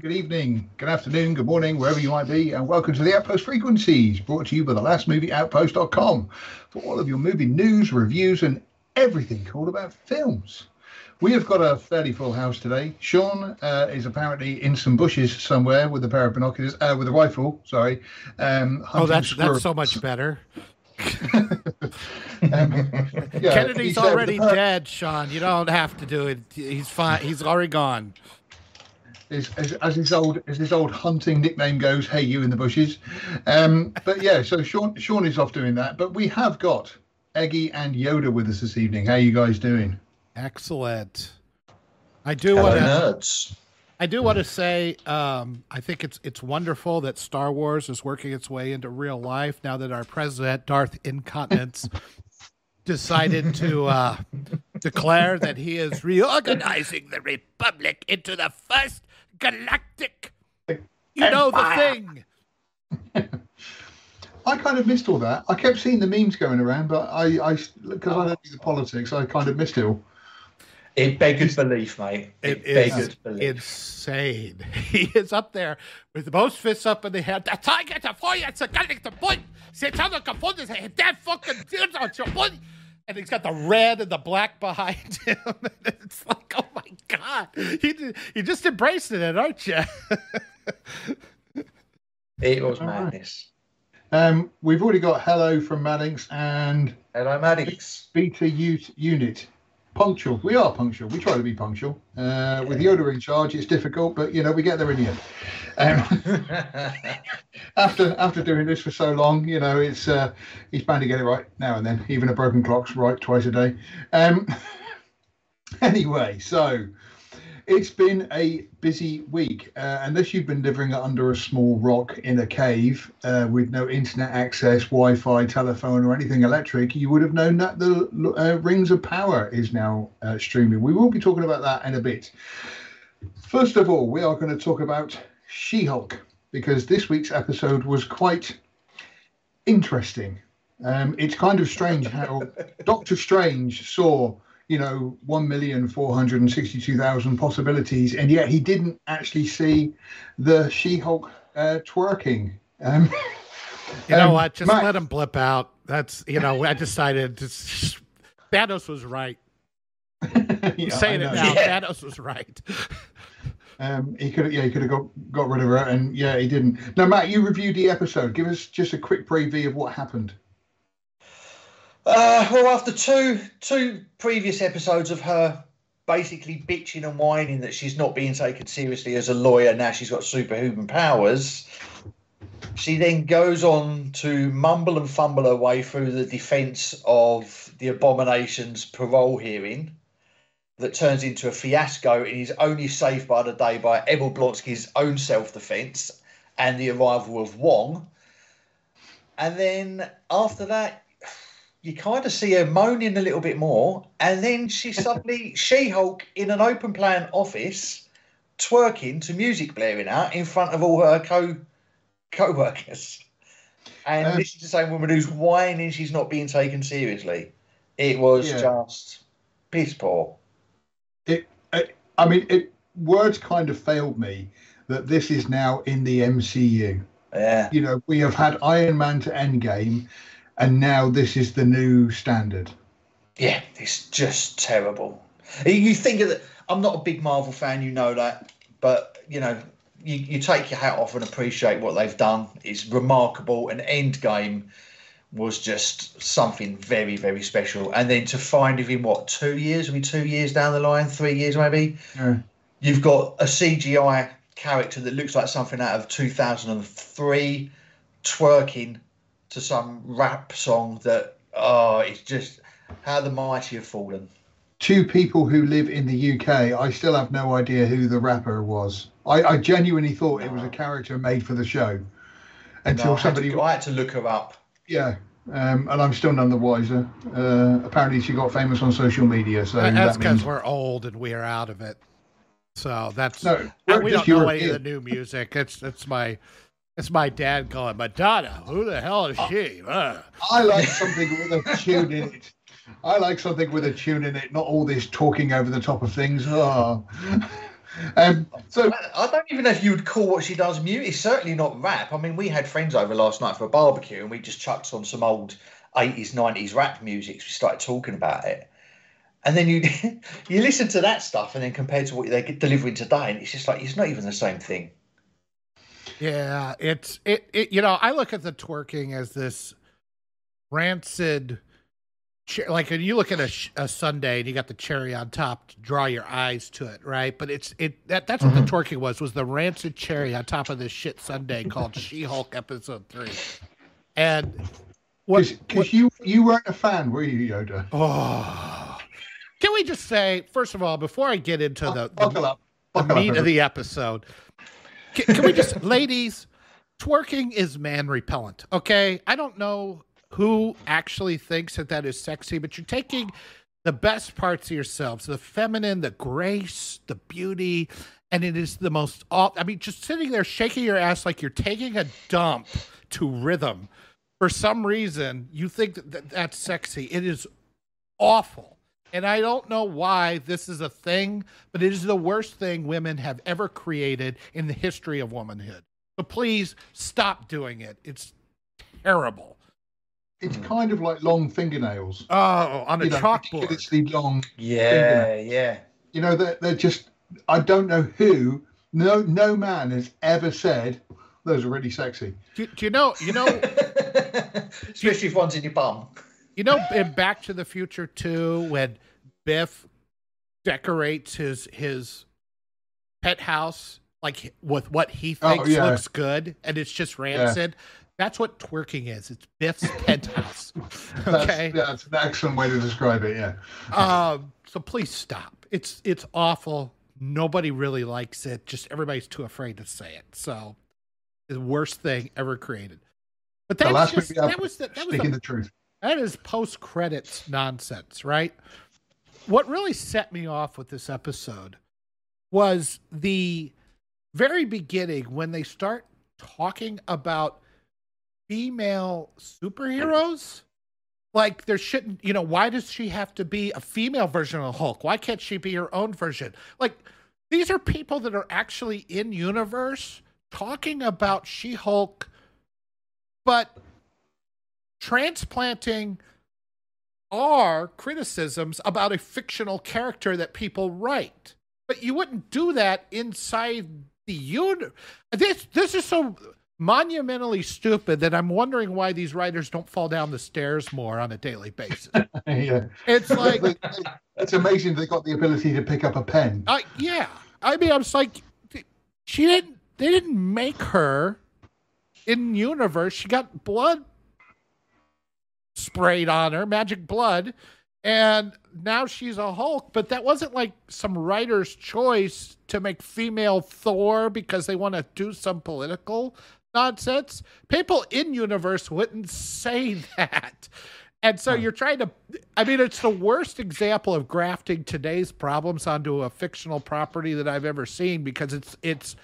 Good evening, good afternoon, good morning, wherever you might be, and welcome to the Outpost Frequencies, brought to you by the lastmovieoutpost.com for all of your movie news, reviews, and everything all about films. We have got a fairly full house today. Sean uh, is apparently in some bushes somewhere with a pair of binoculars, uh, with a rifle. Sorry. Um, oh, that's that's so much better. um, yeah, Kennedy's already dead, Sean. You don't have to do it. He's fine. He's already gone. As, as, as, his old as his old hunting nickname goes, "Hey, you in the bushes." Um, but yeah, so Sean Sean is off doing that. But we have got Eggy and Yoda with us this evening. How are you guys doing? Excellent. I do want to. I do want to say, um, I think it's it's wonderful that Star Wars is working its way into real life now that our president Darth Incontinence decided to uh, declare that he is reorganizing the Republic into the first galactic. You know the thing. I kind of missed all that. I kept seeing the memes going around, but I, I because I don't do the politics, I kind of missed it all. It beggars belief, mate. It, it beggars belief. Insane. He is up there with both fists up in the air. Der Tiger der Feuer ist gar nicht der Bund. Sie haben gefunden, der fucking Bund. And he's got the red and the black behind him. it's like, oh my god, he he just embraced it, aren't you? it was madness. Um, we've already got hello from Maddox and hello Maddox beta unit punctual. We are punctual. We try to be punctual. Uh, with Yoda in charge, it's difficult, but you know we get there in the end. Um, after after doing this for so long, you know it's uh, he's bound to get it right now and then. Even a broken clock's right twice a day. Um, anyway, so it's been a busy week. Uh, unless you've been living under a small rock in a cave uh, with no internet access, Wi Fi, telephone, or anything electric, you would have known that the uh, Rings of Power is now uh, streaming. We will be talking about that in a bit. First of all, we are going to talk about She Hulk because this week's episode was quite interesting. Um, it's kind of strange how Doctor Strange saw you know, 1,462,000 possibilities, and yet he didn't actually see the She Hulk uh, twerking. Um, you know um, what? Just Matt, let him blip out. That's, you know, I decided to, Thanos was right. yeah, saying it now. Yeah. Thanos was right. Um, he could, yeah, he could have got got rid of her, and yeah, he didn't. Now, Matt, you reviewed the episode. Give us just a quick preview of what happened. Uh, well, after two two previous episodes of her basically bitching and whining that she's not being taken seriously as a lawyer, now she's got superhuman powers. She then goes on to mumble and fumble her way through the defence of the Abomination's parole hearing that turns into a fiasco and is only saved by the day by Emil Blonsky's own self defence and the arrival of Wong. And then after that, you kind of see her moaning a little bit more, and then she suddenly She Hulk in an open plan office, twerking to music blaring out in front of all her co co workers. And um, this is the same woman who's whining she's not being taken seriously. It was yeah. just piss poor. It, it, I mean, it words kind of failed me that this is now in the MCU. Yeah. You know, we have had Iron Man to Endgame and now this is the new standard. Yeah, it's just terrible. You think of that. I'm not a big Marvel fan, you know that, but you know, you, you take your hat off and appreciate what they've done. It's remarkable. And Endgame was just something very, very special. And then to find it in what two years? We two years down the line? Three years maybe? Yeah. You've got a CGI character that looks like something out of 2003 twerking to some rap song that oh, it's just how the mighty have fallen. Two people who live in the UK, I still have no idea who the rapper was. I, I genuinely thought no. it was a character made for the show until no, I somebody. To, I had to look her up. Yeah, um, and I'm still none the wiser. Uh, apparently, she got famous on social media. So that's because means... we're old and we're out of it. So that's no, we don't know any of the new music. It's it's my it's my dad calling Madonna. Who the hell is she? Uh. I like something with a tune in it. I like something with a tune in it, not all this talking over the top of things. Oh. Um, so I don't even know if you would call what she does mute. It's certainly not rap. I mean, we had friends over last night for a barbecue, and we just chucked on some old eighties, nineties rap music. So We started talking about it, and then you you listen to that stuff, and then compared to what they're delivering today, and it's just like it's not even the same thing. Yeah, it's it, it you know, I look at the twerking as this rancid like when you look at a, a sundae and you got the cherry on top to draw your eyes to it, right? But it's it that that's what mm-hmm. the twerking was was the rancid cherry on top of this shit sundae called She-Hulk episode 3. And what cuz you you weren't a fan, were you, Yoda? Oh. Can we just say first of all before I get into the the, the meat of the episode, can, can we just, ladies, twerking is man repellent. Okay, I don't know who actually thinks that that is sexy, but you're taking the best parts of yourselves, the feminine, the grace, the beauty, and it is the most. Off I mean, just sitting there shaking your ass like you're taking a dump to rhythm. For some reason, you think that that's sexy. It is awful. And I don't know why this is a thing, but it is the worst thing women have ever created in the history of womanhood. So please stop doing it. It's terrible. It's kind of like long fingernails. Oh, on a you know, chalkboard. It's the long. Yeah, yeah. You know, they're, they're just. I don't know who. No, no man has ever said those are really sexy. Do, do you know? You know, especially if one's in your bum. You know, in Back to the Future 2, when Biff decorates his his pet house like with what he oh, thinks oh, yeah. looks good, and it's just rancid. Yeah. That's what twerking is. It's Biff's penthouse. Okay, that's, yeah, that's an excellent way to describe it. Yeah. Um. So please stop. It's it's awful. Nobody really likes it. Just everybody's too afraid to say it. So, the worst thing ever created. But that's just, that was the, that was the, the truth. That is post credits nonsense, right? What really set me off with this episode was the very beginning when they start talking about female superheroes. Like there shouldn't, you know, why does she have to be a female version of Hulk? Why can't she be her own version? Like these are people that are actually in universe talking about She-Hulk, but transplanting our criticisms about a fictional character that people write. But you wouldn't do that inside the universe. This this is so monumentally stupid that I'm wondering why these writers don't fall down the stairs more on a daily basis. yeah. It's like it's amazing they got the ability to pick up a pen. Uh, yeah. I mean, I was like, she didn't. They didn't make her in universe. She got blood sprayed on her, magic blood, and now she's a Hulk. But that wasn't like some writer's choice to make female Thor because they want to do some political nonsense. People in universe wouldn't say that. And so you're trying to, I mean, it's the worst example of grafting today's problems onto a fictional property that I've ever seen because it's, it's,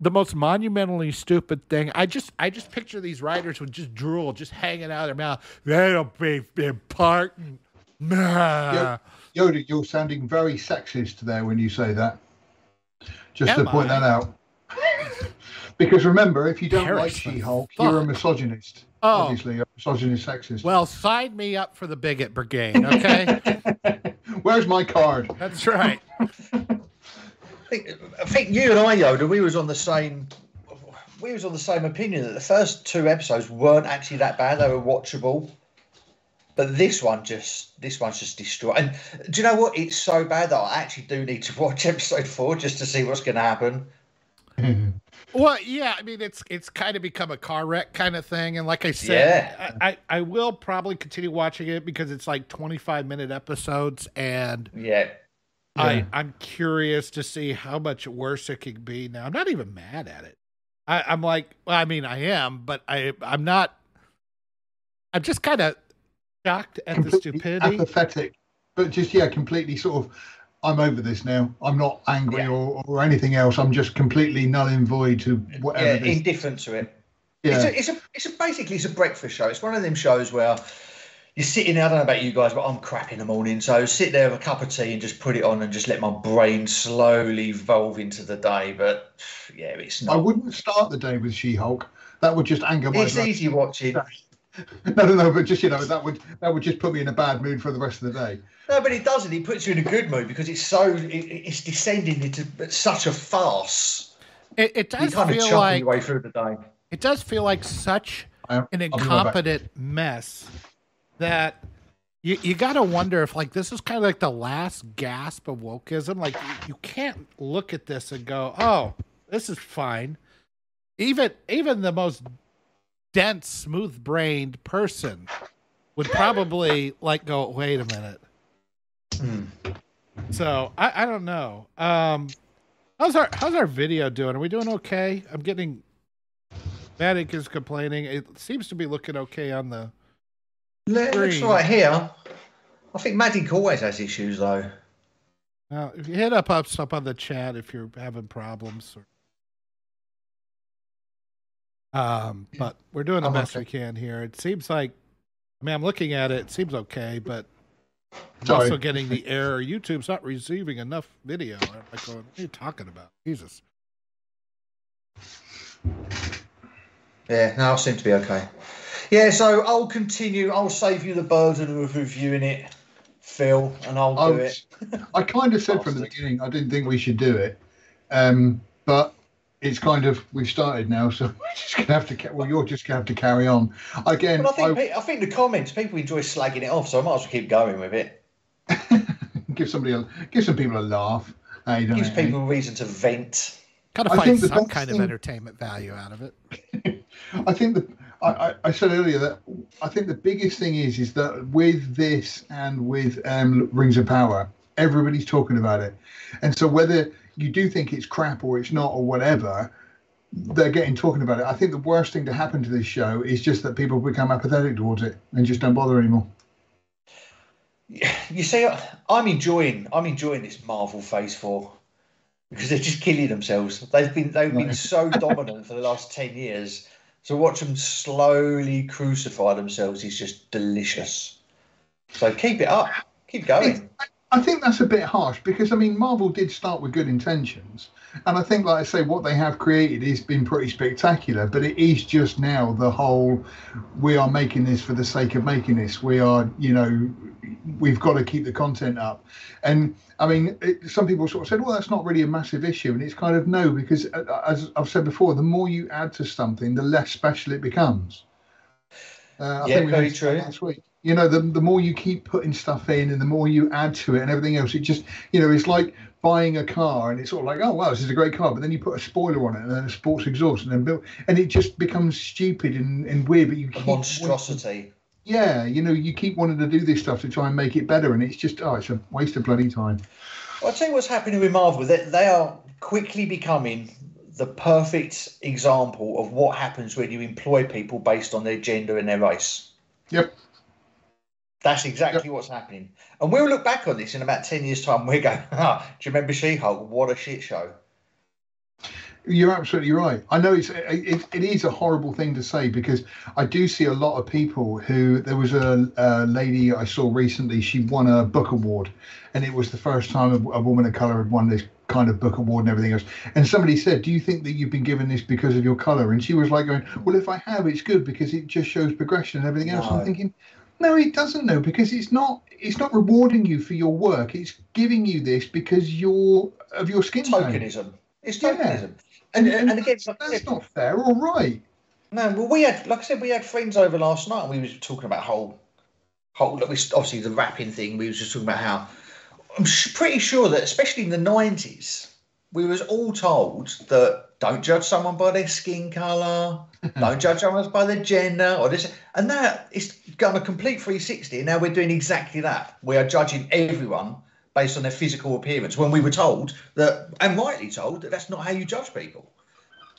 the most monumentally stupid thing. I just I just picture these writers with just drool just hanging out of their mouth. That'll be important. Nah. Yoda, you're sounding very sexist there when you say that. Just Am to point I? that out. because remember, if you don't Paris like She-Hulk, you're a misogynist. Oh. Obviously, a misogynist sexist. Well, sign me up for the bigot brigade, okay? Where's my card? That's right. I think, I think you and I, Yoda, we was on the same. We was on the same opinion that the first two episodes weren't actually that bad. They were watchable, but this one just this one's just destroyed. And do you know what? It's so bad that I actually do need to watch episode four just to see what's going to happen. Well, yeah, I mean it's it's kind of become a car wreck kind of thing, and like I said, yeah. I, I, I will probably continue watching it because it's like twenty five minute episodes, and yeah, yeah. I I'm curious to see how much worse it could be. Now I'm not even mad at it. I, I'm like, well, I mean, I am, but I I'm not. I'm just kind of shocked at completely the stupidity. Apathetic, but just yeah, completely sort of. I'm over this now. I'm not angry yeah. or, or anything else. I'm just completely null and void to whatever. Yeah, indifferent to it. Yeah. It's a, it's a, it's a basically it's a breakfast show. It's one of them shows where you're sitting there, I don't know about you guys, but I'm crap in the morning. So sit there with a cup of tea and just put it on and just let my brain slowly evolve into the day. But yeah, it's not. I wouldn't start the day with She Hulk. That would just anger my. It's easy watching. No, no, no, but just you know that would that would just put me in a bad mood for the rest of the day. No, but it doesn't. It puts you in a good mood because it's so it, it's descending into such a farce. It, it does you kind feel of like your way through the day. It does feel like such an incompetent mess that you, you got to wonder if like this is kind of like the last gasp of wokeism. Like you, can't look at this and go, "Oh, this is fine." Even even the most dense, smooth-brained person would probably like go, "Wait a minute." Hmm. So I, I don't know. Um, how's our how's our video doing? Are we doing okay? I'm getting. Matic is complaining. It seems to be looking okay on the Looks right here. I think Maddie always has issues though. Now, if you hit up up up on the chat if you're having problems. Or... Um, but we're doing the I'm best okay. we can here. It seems like, I mean, I'm looking at it. It seems okay, but I'm Sorry. also getting the error. YouTube's not receiving enough video. I'm like, what are you talking about? Jesus. Yeah, now I seem to be okay. Yeah, so I'll continue. I'll save you the burden of reviewing it, Phil, and I'll do I, it. I kind of said from the beginning I didn't think we should do it, um, but it's kind of we've started now, so we're just gonna have to. Well, you're just gonna have to carry on again. But I think I, I think the comments people enjoy slagging it off, so I might as well keep going with it. give somebody a give some people a laugh. Hey, Gives people a reason to vent. Kind of find some kind thing, of entertainment value out of it. I think the I, I, said earlier that I think the biggest thing is is that with this and with um, Rings of Power, everybody's talking about it, and so whether you do think it's crap or it's not or whatever, they're getting talking about it. I think the worst thing to happen to this show is just that people become apathetic towards it and just don't bother anymore. You see, I'm enjoying I'm enjoying this Marvel Phase Four because they're just killing themselves. They've been they've been so dominant for the last ten years to watch them slowly crucify themselves is just delicious. So keep it up, keep going. I think that's a bit harsh because I mean Marvel did start with good intentions, and I think, like I say, what they have created has been pretty spectacular. But it is just now the whole we are making this for the sake of making this. We are, you know, we've got to keep the content up, and I mean, it, some people sort of said, well, that's not really a massive issue. And it's kind of no, because uh, as I've said before, the more you add to something, the less special it becomes. Uh, I yeah, think very true. Last week. You know, the, the more you keep putting stuff in and the more you add to it and everything else, it just, you know, it's like buying a car and it's sort of like, oh, wow, this is a great car. But then you put a spoiler on it and then a sports exhaust and then build, and it just becomes stupid and, and weird. But you keep. A monstrosity yeah, you know, you keep wanting to do this stuff to try and make it better, and it's just oh, it's a waste of bloody time. Well, I'll tell you what's happening with Marvel. They, they are quickly becoming the perfect example of what happens when you employ people based on their gender and their race. Yep. That's exactly yep. what's happening. And we'll look back on this in about 10 years' time. We'll go, ah, do you remember She Hulk? What a shit show. You're absolutely right. I know it's it, it is a horrible thing to say because I do see a lot of people who there was a, a lady I saw recently. She won a book award, and it was the first time a, a woman of color had won this kind of book award and everything else. And somebody said, "Do you think that you've been given this because of your color?" And she was like, "Going well, if I have, it's good because it just shows progression and everything else." No. I'm thinking, no, it doesn't. No, because it's not. It's not rewarding you for your work. It's giving you this because you're of your skin tokenism. Tone. It's tokenism. And, and, and again, like that's not fair or right. No, well, we had, like I said, we had friends over last night, and we was talking about whole, whole. Like we, obviously, the rapping thing. We was just talking about how I'm pretty sure that, especially in the '90s, we was all told that don't judge someone by their skin color, don't judge someone by their gender, or this. And that is done a complete 360. And now we're doing exactly that. We are judging everyone based on their physical appearance when we were told that, and rightly told, that that's not how you judge people.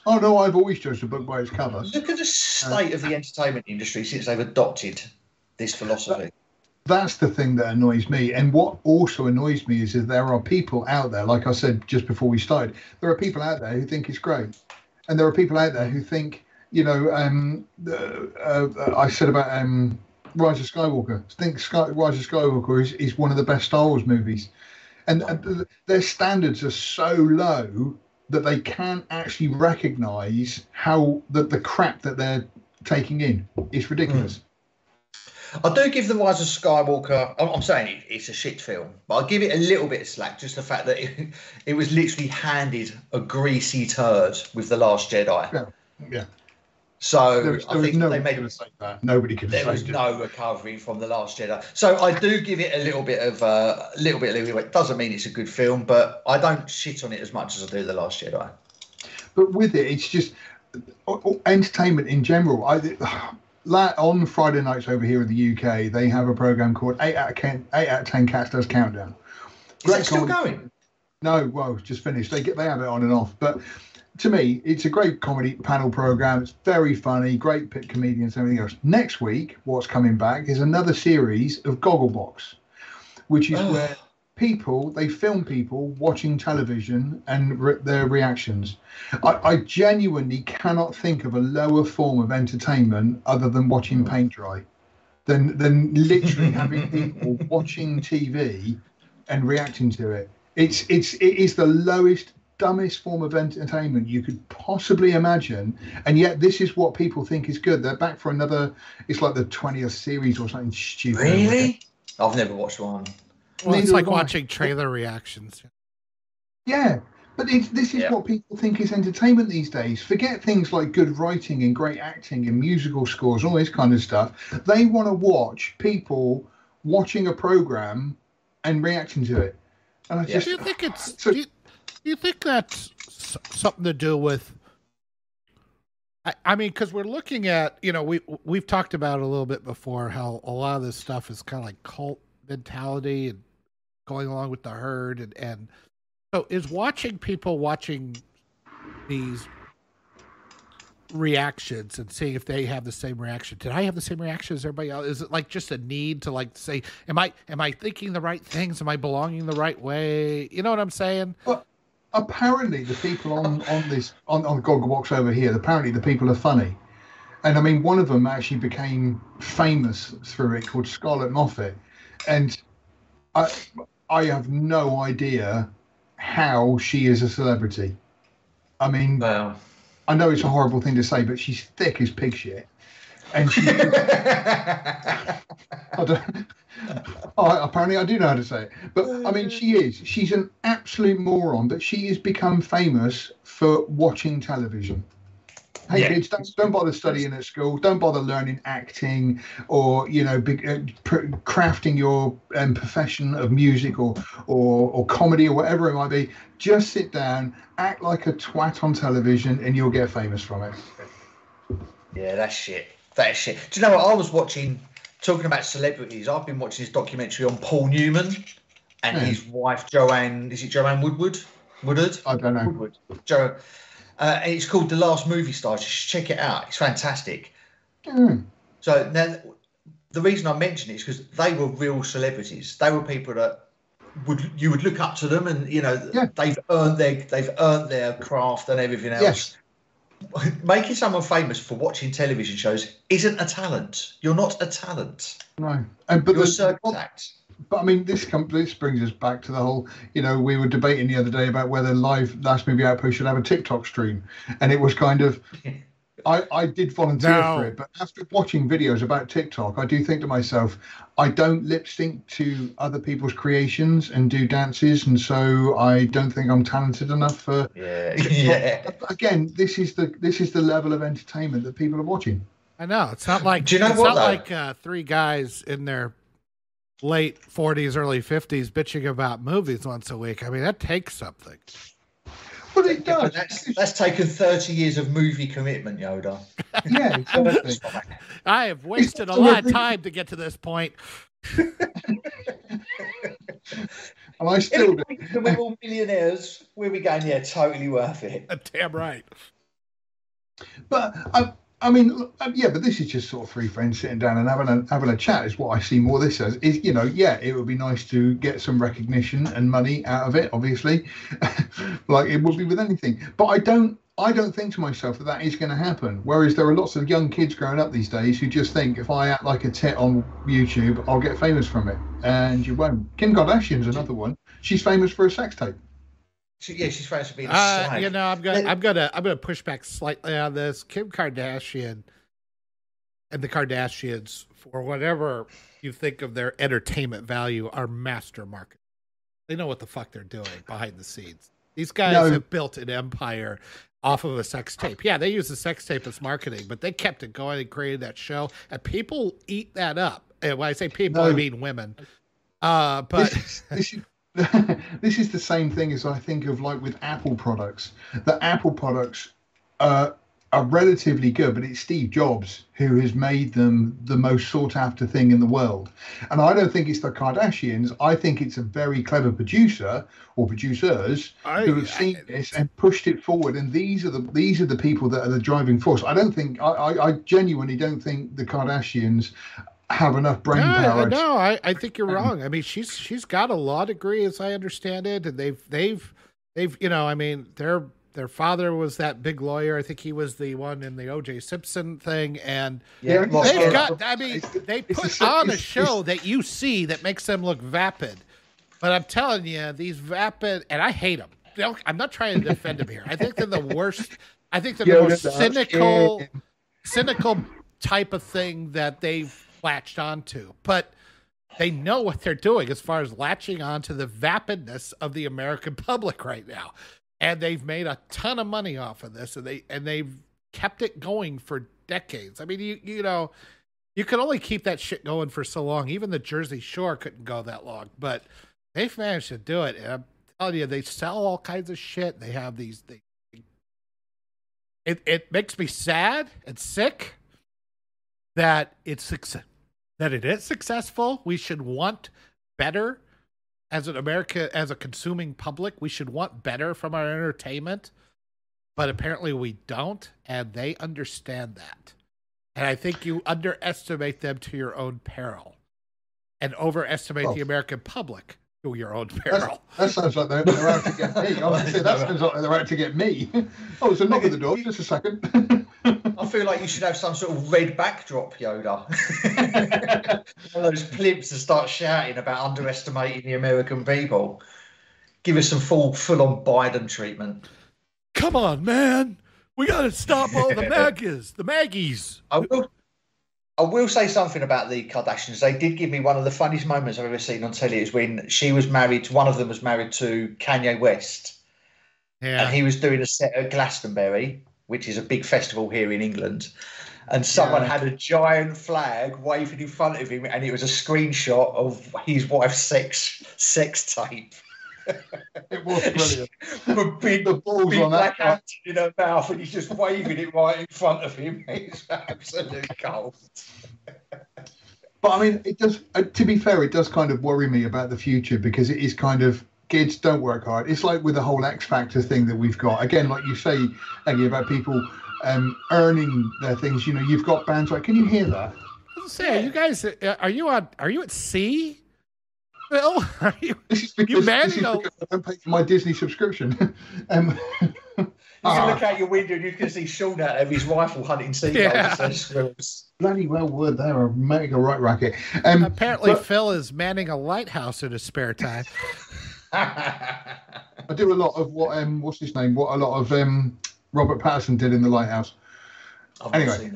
Oh no, I've always judged a book by its cover. Look at the state uh, of the entertainment industry since they've adopted this philosophy. That's the thing that annoys me. And what also annoys me is that there are people out there, like I said just before we started, there are people out there who think it's great. And there are people out there who think, you know, um, uh, uh, I said about um, Rise of Skywalker. I think Sky, Rise of Skywalker is, is one of the best Star Wars movies, and, and their standards are so low that they can't actually recognise how the, the crap that they're taking in is ridiculous. Mm. I do give the Rise of Skywalker. I'm saying it's a shit film, but I'll give it a little bit of slack. Just the fact that it, it was literally handed a greasy turd with the Last Jedi. Yeah, yeah. So there was, there I think no they made a mistake. that. Nobody could. There was no recovery from the Last Jedi. So I do give it a little bit of uh, a little bit of leeway. It doesn't mean it's a good film, but I don't shit on it as much as I do the Last Jedi. But with it, it's just entertainment in general. I on Friday nights over here in the UK, they have a program called Eight Out of Ten. Eight Out of Ten Cats Does Countdown. Is that still going? No, well, just finished. They get they have it on and off, but to me, it's a great comedy panel program. It's very funny, great pit comedians, and everything else. Next week, what's coming back is another series of Gogglebox, which is oh. where people they film people watching television and re- their reactions. I, I, genuinely cannot think of a lower form of entertainment other than watching paint dry, than than literally having people watching TV and reacting to it. It's it's it is the lowest dumbest form of entertainment you could possibly imagine and yet this is what people think is good they're back for another it's like the 20th series or something stupid really i've never watched one well, it's like watching trailer reactions yeah but this is what people think is entertainment these days. Forget things like good writing and great acting and musical scores, all this kind of stuff. They want to watch people watching a program and reacting to it. And I yeah. just, do you think it's? So, do, you, do you think that's something to do with? I, mean, because we're looking at, you know, we we've talked about a little bit before how a lot of this stuff is kind of like cult mentality and going along with the herd, and and so is watching people watching these reactions and seeing if they have the same reaction. Did I have the same reaction as everybody else? Is it like just a need to like say, am I am I thinking the right things? Am I belonging the right way? You know what I'm saying? Well, apparently the people on on this on on Gogglebox over here, apparently the people are funny, and I mean one of them actually became famous through it called Scarlett Moffatt, and I I have no idea how she is a celebrity. I mean. I know it's a horrible thing to say, but she's thick as pig shit, and she. I don't, oh, apparently, I do know how to say it. But I mean, she is. She's an absolute moron, but she has become famous for watching television. Hey yeah. kids, don't, don't bother studying at school. Don't bother learning acting or you know big, uh, pr- crafting your um, profession of music or, or or comedy or whatever it might be. Just sit down, act like a twat on television, and you'll get famous from it. Yeah, that's shit. That's shit. Do you know what I was watching? talking about celebrities, I've been watching this documentary on Paul Newman and his wife Joanne. Is it Joanne Woodward? Woodward? I don't know. Woodward. Joe. Uh, and it's called The Last Movie Star. Just check it out. It's fantastic. Mm. So now, the reason I mention it is because they were real celebrities. They were people that would you would look up to them, and you know yeah. they've earned their they've earned their craft and everything else. Yes making someone famous for watching television shows isn't a talent. You're not a talent. No, and but you're the, circus act. But I mean, this this brings us back to the whole. You know, we were debating the other day about whether live last movie outpost should have a TikTok stream, and it was kind of. I, I did volunteer no. for it, but after watching videos about TikTok, I do think to myself, I don't lip sync to other people's creations and do dances, and so I don't think I'm talented enough for. Yeah, yeah. Again, this is the this is the level of entertainment that people are watching. I know it's not like do you know it's what, not though? like uh, three guys in their late 40s, early 50s bitching about movies once a week. I mean, that takes something. But it does. That's, that's taken 30 years of movie commitment, Yoda. yeah, exactly. I have wasted a lot of time to get to this point. and I still do. We're all millionaires. Where are we going? Yeah, totally worth it. Damn right. But I, I mean, uh, yeah, but this is just sort of three friends sitting down and having a having a chat. Is what I see more this as. Is you know, yeah, it would be nice to get some recognition and money out of it, obviously, like it would be with anything. But I don't, I don't think to myself that that is going to happen. Whereas there are lots of young kids growing up these days who just think if I act like a tit on YouTube, I'll get famous from it, and you won't. Kim Kardashian's another one. She's famous for a sex tape. She, yeah, she's famous for being. Uh, you know, I'm gonna, I'm gonna, I'm gonna push back slightly on this. Kim Kardashian and the Kardashians, for whatever you think of their entertainment value, are master marketers. They know what the fuck they're doing behind the scenes. These guys no. have built an empire off of a sex tape. Yeah, they use the sex tape as marketing, but they kept it going and created that show, and people eat that up. And when I say people, no. I mean women. Uh, but this, is the same thing as I think of like with Apple products. The Apple products uh, are relatively good, but it's Steve Jobs who has made them the most sought after thing in the world. And I don't think it's the Kardashians. I think it's a very clever producer or producers I, who have seen I, this and pushed it forward. And these are the these are the people that are the driving force. I don't think I, I, I genuinely don't think the Kardashians have enough brain no, power. No, I, I think you're wrong. I mean, she's she's got a law degree, as I understand it, and they've they've they've you know, I mean, they're their father was that big lawyer. I think he was the one in the O.J. Simpson thing, and yeah, they've uh, got. I mean, they put on a show that you see that makes them look vapid. But I'm telling you, these vapid, and I hate them. I'm not trying to defend them here. I think they're the worst. I think they're the most cynical, cynical type of thing that they've latched onto. But they know what they're doing as far as latching onto the vapidness of the American public right now. And they've made a ton of money off of this and they and they've kept it going for decades. I mean you you know you can only keep that shit going for so long. Even the jersey shore couldn't go that long but they've managed to do it. And i'm telling you they sell all kinds of shit. They have these they, it, it makes me sad and sick that it's that it is successful. We should want better as an America as a consuming public, we should want better from our entertainment, but apparently we don't, and they understand that. And I think you underestimate them to your own peril, and overestimate the American public to your own peril. that sounds like they're, they're out to get me. Honestly, that sounds like they're out to get me. Oh, there's a knock at the door. Just a second. I feel like you should have some sort of red backdrop, Yoda. One of those plimps to start shouting about underestimating the American people. Give us some full, full-on Biden treatment. Come on, man. We got to stop all the Maggies. The Maggies. I will. I will say something about the Kardashians. They did give me one of the funniest moments I've ever seen on telly. Is when she was married. One of them was married to Kanye West, yeah. and he was doing a set at Glastonbury, which is a big festival here in England. And someone yeah. had a giant flag waving in front of him, and it was a screenshot of his wife's sex sex tape. it was brilliant. With big, the balls big on black that in her mouth, and he's just waving it right in front of him. It's absolute gold. but I mean, it does. Uh, to be fair, it does kind of worry me about the future because it is kind of kids don't work hard. It's like with the whole X Factor thing that we've got. Again, like you say, Aggie, about people um, earning their things. You know, you've got bands like. Can you hear that? Say, you guys, uh, are you on? Are you at sea? Phil, are you? This is because, you this is because I don't pay for my Disney subscription. um, You can look out your window and you can see Sean out of his rifle hunting seagulls. Yeah. Bloody well would there are making a right racket. Um, Apparently, but, Phil is manning a lighthouse in his spare time. I do a lot of what um what's his name? What a lot of um Robert Pattinson did in the Lighthouse. I've anyway,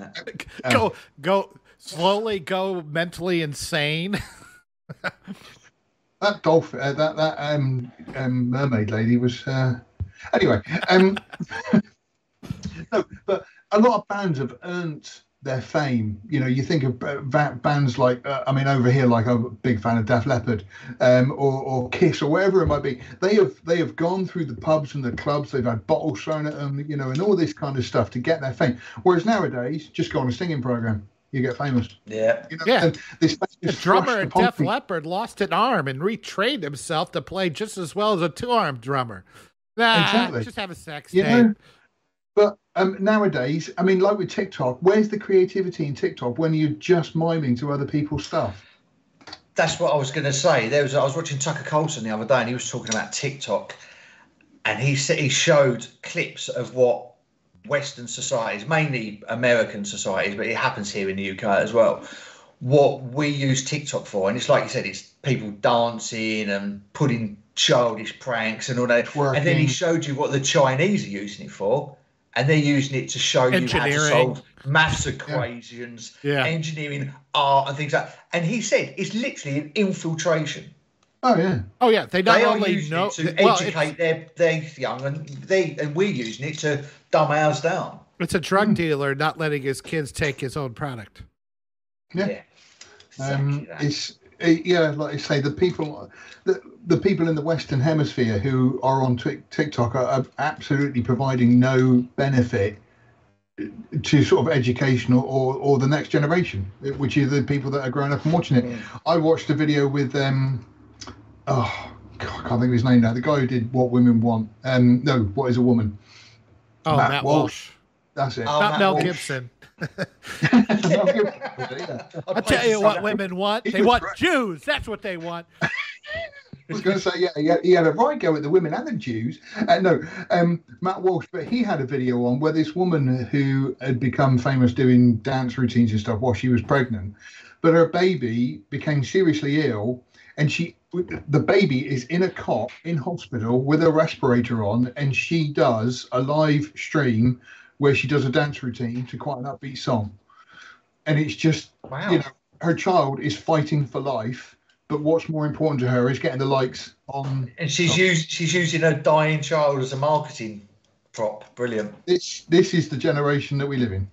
go um, go slowly go mentally insane. That dolphin, uh, that that um, um, mermaid lady was. Uh, anyway, um, no, but a lot of bands have earned their fame. You know, you think of uh, bands like, uh, I mean, over here, like I'm a big fan of Def Leppard, um, or, or Kiss, or wherever it might be. They have they have gone through the pubs and the clubs. They've had bottles thrown at them, you know, and all this kind of stuff to get their fame. Whereas nowadays, just go on a singing program. You get famous. Yeah. You know, yeah. This the drummer at Def Leppard lost an arm and retrained himself to play just as well as a two-armed drummer. Nah, exactly. just have a sex you tape. Know, but um, nowadays, I mean, like with TikTok, where's the creativity in TikTok when you're just miming to other people's stuff? That's what I was going to say. There was I was watching Tucker Carlson the other day, and he was talking about TikTok, and he said he showed clips of what Western societies, mainly American societies, but it happens here in the UK as well. What we use TikTok for, and it's like you said, it's people dancing and putting childish pranks and all that. Twerking. And then he showed you what the Chinese are using it for, and they're using it to show you how to solve maths equations, yeah. engineering, art, and things like. that. And he said it's literally an infiltration. Oh yeah. Oh yeah. They not they only know to well, educate their their young, and they and we're using it to dumb ours down. It's a drug mm. dealer not letting his kids take his own product. Yeah. yeah. Um, it's it, yeah, like I say, the people, the, the people in the Western Hemisphere who are on TikTok are, are absolutely providing no benefit to sort of education or, or, or, the next generation, which is the people that are growing up and watching it. Mm. I watched a video with um, oh, God, I can't think of his name now. The guy who did What Women Want. Um, no, What Is a Woman? Oh, Matt, Matt Walsh. Walsh. That's it. Oh, Not Matt Mel Walsh. Gibson. I'll tell you what women want. They want Jews. That's what they want. I was going to say, yeah, he had, he had, a right go at the women and the Jews. Uh, no, um, Matt Walsh, but he had a video on where this woman who had become famous doing dance routines and stuff while she was pregnant, but her baby became seriously ill, and she the baby is in a cot in hospital with a respirator on, and she does a live stream where she does a dance routine to quite an upbeat song, and it's just wow. you know her child is fighting for life. But what's more important to her is getting the likes on. And she's on, used she's using her dying child as a marketing prop. Brilliant. This this is the generation that we live in.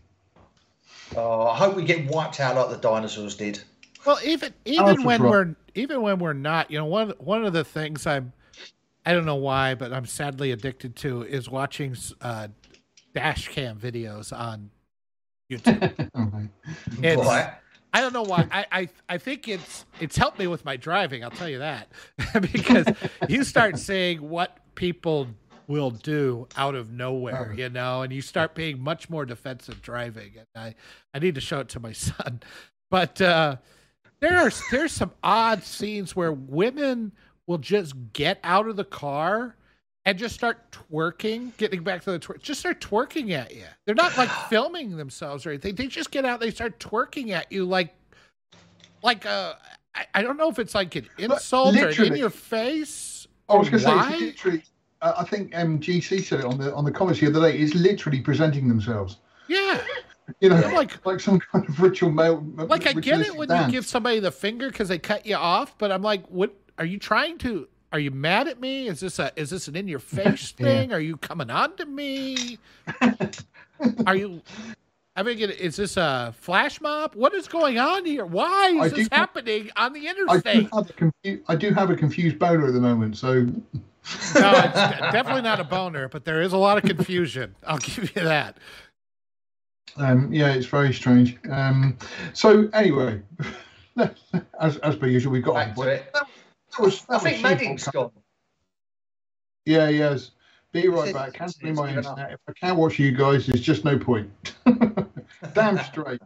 Oh, I hope we get wiped out like the dinosaurs did. Well, even even when we're even when we're not, you know, one one of the things I'm I don't know why, but I'm sadly addicted to is watching uh, dash cam videos on YouTube. what? I don't know why. I, I I think it's it's helped me with my driving. I'll tell you that because you start seeing what people will do out of nowhere, you know, and you start being much more defensive driving. And I I need to show it to my son, but. uh there's there's some odd scenes where women will just get out of the car and just start twerking, getting back to the twerk, just start twerking at you. They're not like filming themselves or anything. They just get out, they start twerking at you like, like uh, I, I don't know if it's like an insult or in your face. I was going to say, literally, uh, I think MGC said it on the on the comments the other day. Is literally presenting themselves. Yeah. You know, like like some kind of ritual male. Like I get it when dance. you give somebody the finger because they cut you off, but I'm like, what are you trying to? Are you mad at me? Is this a is this an in your face thing? yeah. Are you coming on to me? are you? I mean, is this a flash mob? What is going on here? Why is I this happening on the interstate? I do, have a confu- I do have a confused boner at the moment, so. no, it's definitely not a boner, but there is a lot of confusion. I'll give you that. Um, yeah, it's very strange. Um, so anyway, as, as per usual, we got Back on. To it. That, that was, that I think Madding's gone. Yeah, he has. Be right back. Cancel my internet. If I can't watch you guys, there's just no point. Damn straight.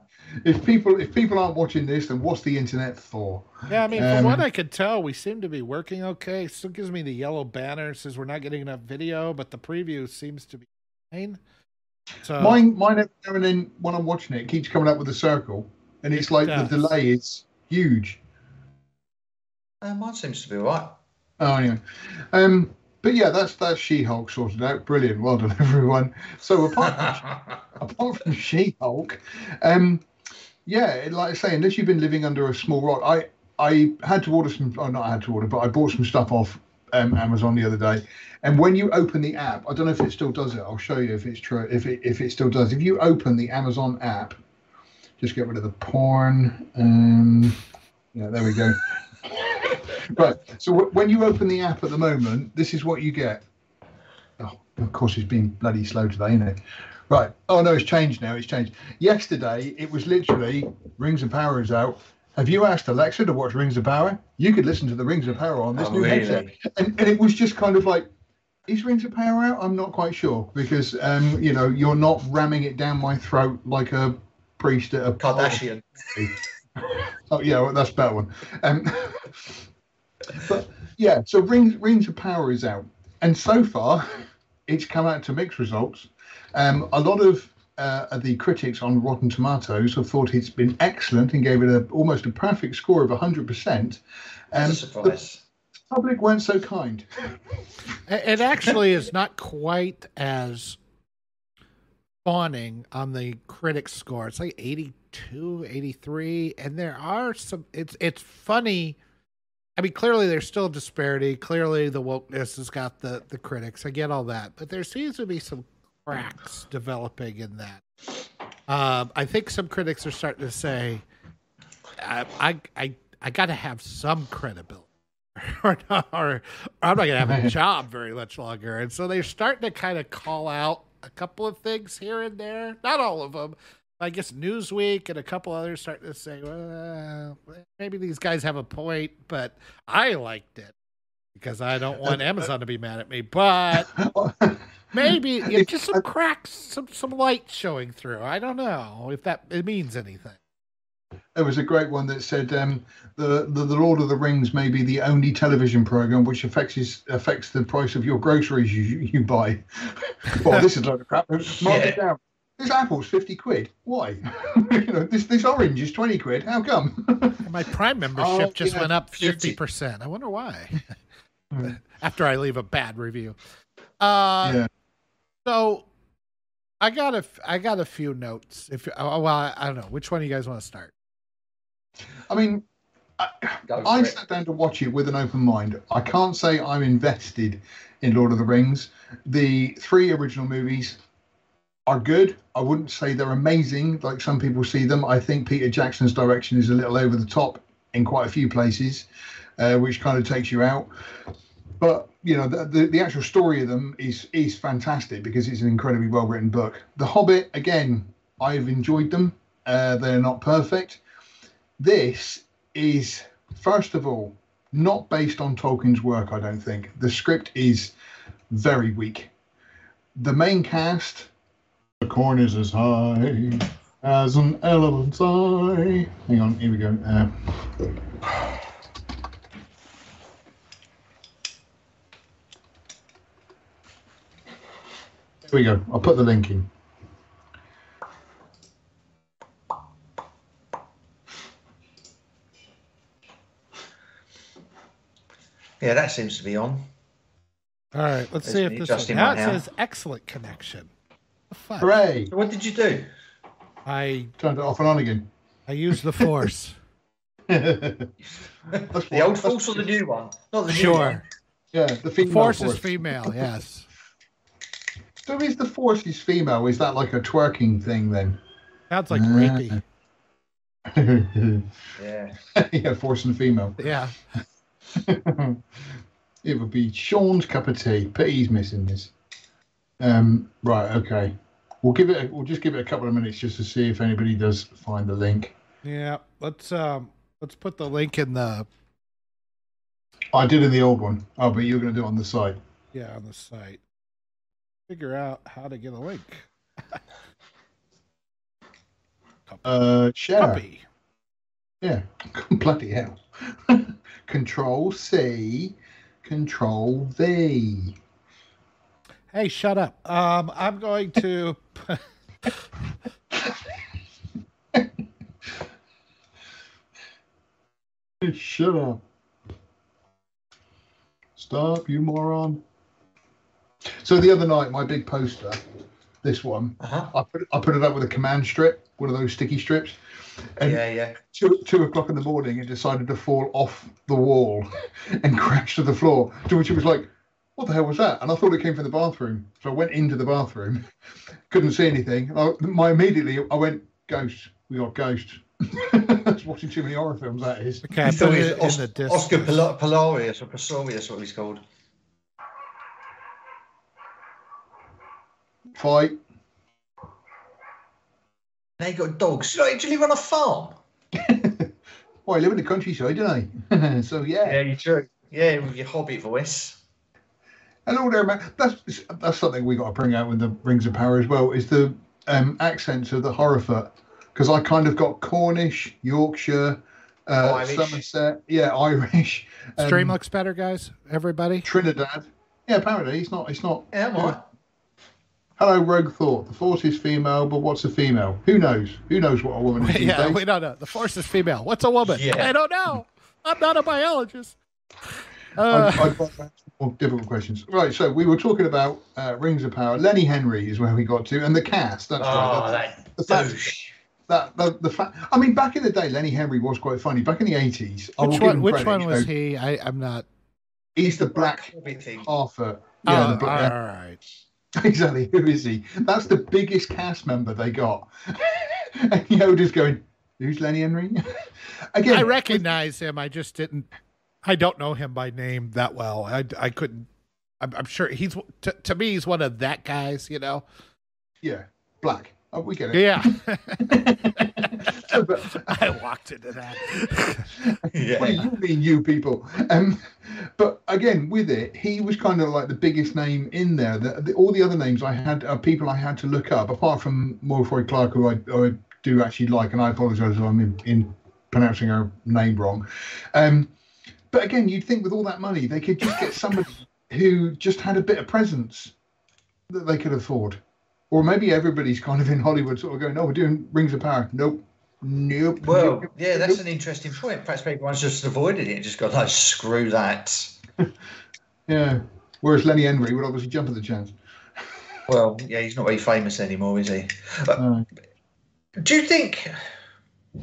If people if people aren't watching this, then what's the internet for? Yeah, I mean, um, from what I could tell, we seem to be working okay. It still gives me the yellow banner. It says we're not getting enough video, but the preview seems to be fine. So mine, mine every now and then when I'm watching it, it keeps coming up with a circle, and it's like the delay is huge. Uh, mine seems to be right. Oh, anyway. Um, but yeah, that's that's She-Hulk sorted out. Brilliant, well done, everyone. So apart from, apart from She-Hulk, um, yeah, like I say, unless you've been living under a small rock, I I had to order some. Oh, not I had to order, but I bought some stuff off um, Amazon the other day, and when you open the app, I don't know if it still does it. I'll show you if it's true. If it if it still does. If you open the Amazon app, just get rid of the porn. Um, yeah, there we go. right. So w- when you open the app at the moment, this is what you get. Oh, of course, it's been bloody slow today, isn't it? Right. Oh no, it's changed now. It's changed. Yesterday, it was literally Rings Power is out. Have you asked Alexa to watch Rings of Power? You could listen to the Rings of Power on this oh, new really? headset, and, and it was just kind of like is Rings of Power out? I'm not quite sure because um, you know you're not ramming it down my throat like a priest at a Kardashian. oh yeah, well, that's a better one. Um, but yeah, so Rings Rings of Power is out, and so far it's come out to mixed results. Um, a lot of uh, the critics on Rotten Tomatoes have thought it's been excellent and gave it a, almost a perfect score of 100%. Um, surprise. The public weren't so kind. It actually is not quite as fawning on the critics score. It's like 82, 83 and there are some it's it's funny. I mean clearly there's still a disparity. Clearly the wokeness has got the the critics. I get all that. But there seems to be some cracks developing in that. Um, I think some critics are starting to say I I I, I got to have some credibility. or, not, or I'm not going to have a job very much longer. And so they're starting to kind of call out a couple of things here and there, not all of them. I guess Newsweek and a couple others starting to say, well, maybe these guys have a point, but I liked it because I don't want Amazon to be mad at me. But maybe you know, just some cracks, some some light showing through. I don't know if that it means anything. There was a great one that said um, the, the, the Lord of the Rings may be the only television program which affects his, affects the price of your groceries you, you buy. well, this is a load of crap. Mark yeah. it down. This apple's fifty quid. Why? you know, this this orange is twenty quid. How come? My Prime membership oh, just yeah, went up fifty percent. I wonder why. Hmm. After I leave a bad review. Uh, yeah. So I got a I got a few notes. If oh, well, I, I don't know which one do you guys want to start. I mean, I, I sat down to watch it with an open mind. I can't say I'm invested in Lord of the Rings. The three original movies are good. I wouldn't say they're amazing like some people see them. I think Peter Jackson's direction is a little over the top in quite a few places, uh, which kind of takes you out. But you know, the, the, the actual story of them is is fantastic because it's an incredibly well written book. The Hobbit, again, I've enjoyed them. Uh, they're not perfect. This is, first of all, not based on Tolkien's work, I don't think. The script is very weak. The main cast, the corn is as high as an elephant's eye. Hang on, here we go. Uh, Here we go. I'll put the link in. Yeah, that seems to be on. All right, let's see if this is. Now it says excellent connection. Hooray! what did you do? I turned it off and on again. I used the force. the old force or the new one? Not the sure. One. Yeah, the female force, force is female. Yes. So is the force is female? Is that like a twerking thing then? Sounds like uh, rapey. yeah. yeah, force and female. Yeah. it would be Sean's cup of tea. Pity he's missing this. Um, right, okay. We'll give it. A, we'll just give it a couple of minutes just to see if anybody does find the link. Yeah, let's um, let's put the link in the. I did in the old one. Oh, but you're going to do it on the site. Yeah, on the site figure out how to get a link. uh, share. Copy. Yeah, bloody hell. control C, Control V. Hey, shut up. Um, I'm going to. shut up. Stop, you moron. So the other night, my big poster, this one, uh-huh. I put I put it up with a command strip, one of those sticky strips. And yeah, yeah. Two, two o'clock in the morning, it decided to fall off the wall and crash to the floor. To which it was like, "What the hell was that?" And I thought it came from the bathroom. So I went into the bathroom, couldn't see anything. I, my immediately, I went, "Ghost! We got ghost." I was watching too many horror films. That is. Okay, so he's Oscar Polarius or Pistorius, what he's called. Fight. They got dogs. You actually run a farm. well, I live in the countryside, don't I? so yeah. Yeah, you true. Yeah, with your hobby voice. Hello there, man. That's that's something we got to bring out with the Rings of Power as well. Is the um, accents of the Harfoot because I kind of got Cornish, Yorkshire, uh, Somerset, yeah, Irish. Um, Stream looks better, guys. Everybody. Trinidad. Yeah, apparently it's not. It's not. Yeah, Hello, Rogue Thought. The Force is female, but what's a female? Who knows? Who knows what a woman is? yeah, we don't know. The Force is female. What's a woman? Yeah. I don't know. I'm not a biologist. Uh, I, I more difficult questions. Right, so we were talking about uh, Rings of Power. Lenny Henry is where we got to, and the cast. That's oh, right. That, the fact, that the, the fact. I mean, back in the day, Lenny Henry was quite funny. Back in the eighties, which one? Which credit, one was know, he? I, am not. He's the Black Arthur. Yeah, oh, black, all right. Exactly. Who is he? That's the biggest cast member they got. and Yoda's going, "Who's Lenny Henry?" Again, I recognize him. I just didn't. I don't know him by name that well. I, I couldn't. I'm, I'm sure he's to, to me he's one of that guys. You know. Yeah, black. Oh, we get it. Yeah. I walked into that. yeah. What do you mean, you people? Um, but again, with it, he was kind of like the biggest name in there. The, the, all the other names I had are people I had to look up, apart from Morford Clark, who I, I, do actually like, and I apologise if I'm in, in, pronouncing her name wrong. Um, but again, you'd think with all that money, they could just get somebody who just had a bit of presence that they could afford. Or maybe everybody's kind of in Hollywood sort of going, no, we're doing Rings of Power. Nope. Nope. Well, nope, yeah, that's nope. an interesting point. Perhaps everyone's just avoided it and just got like, screw that. yeah. Whereas Lenny Henry would obviously jump at the chance. well, yeah, he's not very famous anymore, is he? Uh, Do you think.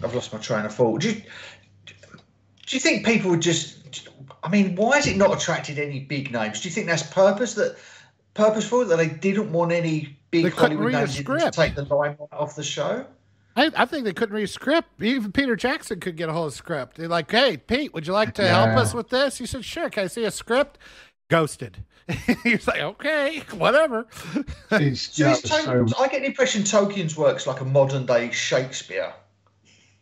I've lost my train of thought. Do you, do you think people would just? I mean, why has it not attracted any big names? Do you think that's purpose that purposeful that they didn't want any big they Hollywood names to take the limelight off the show? I, I, think they couldn't read a script. Even Peter Jackson could get a hold of script. They're like, "Hey, Pete, would you like to yeah. help us with this?" He said, "Sure." Can I see a script? Ghosted. He's like, "Okay, whatever." It's, yeah, so... I get the impression Tolkien's works like a modern day Shakespeare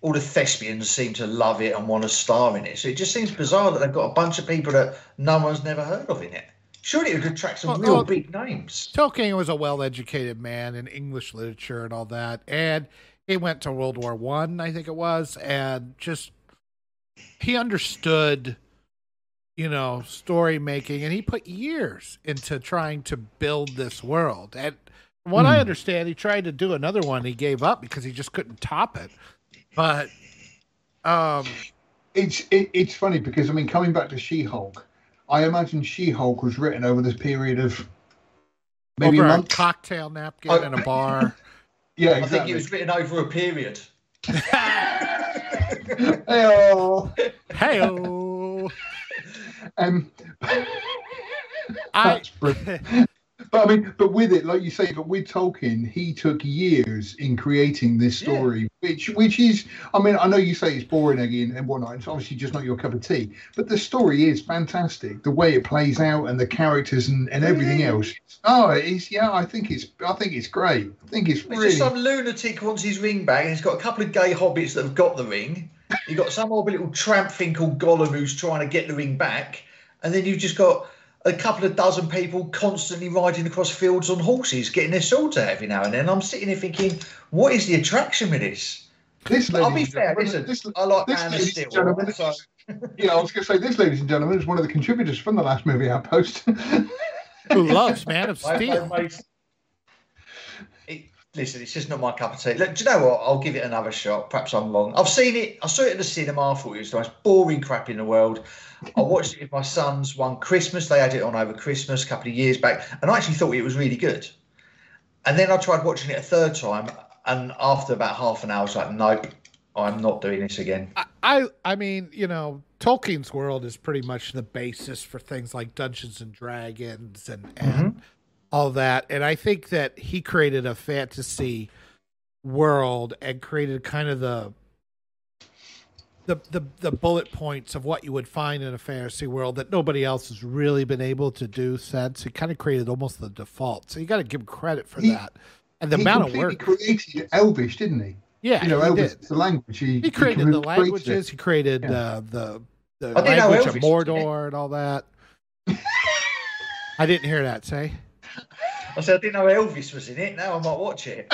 all the thespians seem to love it and want to star in it. So it just seems bizarre that they've got a bunch of people that no one's never heard of in it. Surely it would attract some well, real well, big names. Tolkien was a well-educated man in English literature and all that, and he went to World War One, I, I think it was, and just he understood, you know, story making, and he put years into trying to build this world. And from what I hmm. understand, he tried to do another one, he gave up because he just couldn't top it. But um, it's it, it's funny because I mean, coming back to She-Hulk, I imagine She-Hulk was written over this period of maybe over a, a cocktail napkin oh. in a bar. yeah, exactly. I think it was written over a period. Hey-o. Hey-o. Um, I, but I mean, but with it, like you say, but with Tolkien, he took years in creating this story, yeah. which which is, I mean, I know you say it's boring again and whatnot. It's obviously just not your cup of tea, but the story is fantastic. The way it plays out and the characters and, and mm-hmm. everything yeah. else. Oh, it's yeah. I think it's I think it's great. I think it's, it's really. Just some lunatic wants his ring back, and he's got a couple of gay hobbits that have got the ring. You've got some old little tramp thing called Gollum who's trying to get the ring back, and then you've just got a couple of dozen people constantly riding across fields on horses, getting their swords out every now and then. I'm sitting here thinking, what is the attraction with this? This I'll be fair, listen, this, I like this Anna Steele. So. yeah, I was going to say, this, ladies and gentlemen, is one of the contributors from the last movie Outpost. Who loves Man of Steel. It, listen, it's just not my cup of tea. Look, do you know what? I'll give it another shot. Perhaps I'm wrong. I've seen it. I saw it in the cinema. I thought it was the most boring crap in the world. I watched it with my sons one Christmas. They had it on over Christmas a couple of years back, and I actually thought it was really good. And then I tried watching it a third time, and after about half an hour, I was like, nope, I'm not doing this again. I, I, I mean, you know, Tolkien's world is pretty much the basis for things like Dungeons and Dragons and, and mm-hmm. All that. And I think that he created a fantasy world and created kind of the the, the the bullet points of what you would find in a fantasy world that nobody else has really been able to do since. He kind of created almost the default. So you got to give him credit for he, that. And the amount of work. He created Elvish, didn't he? Yeah, you know, Elvish, did. the language. He, he created he the languages. He created yeah. uh, the the language of Mordor and all that. I didn't hear that. Say. I said I didn't know Elvis was in it. Now I might watch it.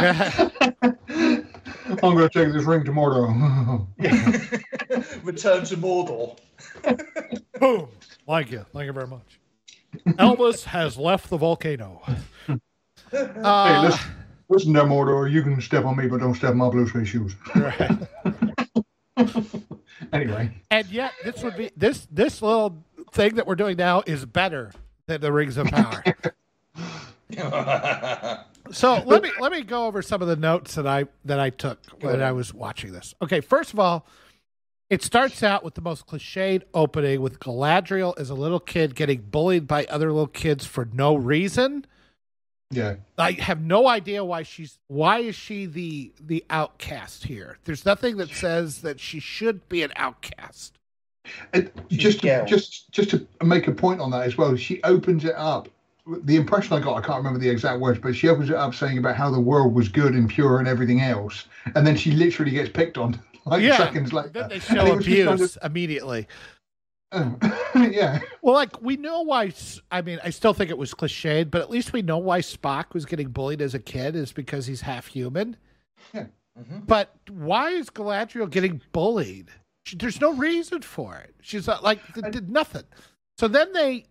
I'm going to take this ring to Mordor. Return to Mordor. Boom. Thank you. Thank you very much. Elvis has left the volcano. Uh, hey, listen, listen there, Mordor. You can step on me, but don't step on my blue suede shoes. Right. anyway. And yet, this would be this this little thing that we're doing now is better than the Rings of Power. So let me let me go over some of the notes that I that I took when I was watching this. Okay, first of all, it starts out with the most cliched opening with Galadriel as a little kid getting bullied by other little kids for no reason. Yeah. I have no idea why she's why is she the the outcast here? There's nothing that says that she should be an outcast. And just to, just just to make a point on that as well, she opens it up. The impression I got, I can't remember the exact words, but she opens it up saying about how the world was good and pure and everything else, and then she literally gets picked on like yeah. seconds later. Then they show abuse kind of, immediately. yeah. Well, like we know why. I mean, I still think it was cliched, but at least we know why Spock was getting bullied as a kid is because he's half human. Yeah. Mm-hmm. But why is Galadriel getting bullied? She, there's no reason for it. She's not, like did nothing. So then they,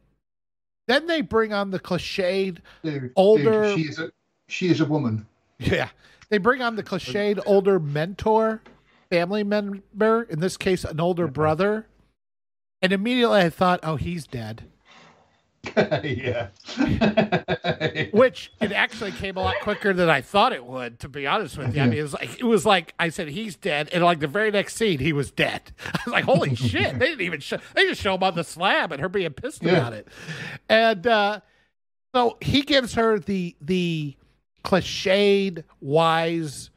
then they bring on the cliched dude, older. Dude, she is a she is a woman. Yeah, they bring on the cliched older mentor, family member. In this case, an older brother and immediately I thought, oh, he's dead. yeah. Which it actually came a lot quicker than I thought it would, to be honest with you. I mean, it was like it was like I said he's dead, and like the very next scene, he was dead. I was like, holy shit! They didn't even show. They just show him on the slab and her being pissed yeah. about it. And uh, so he gives her the the cliched wise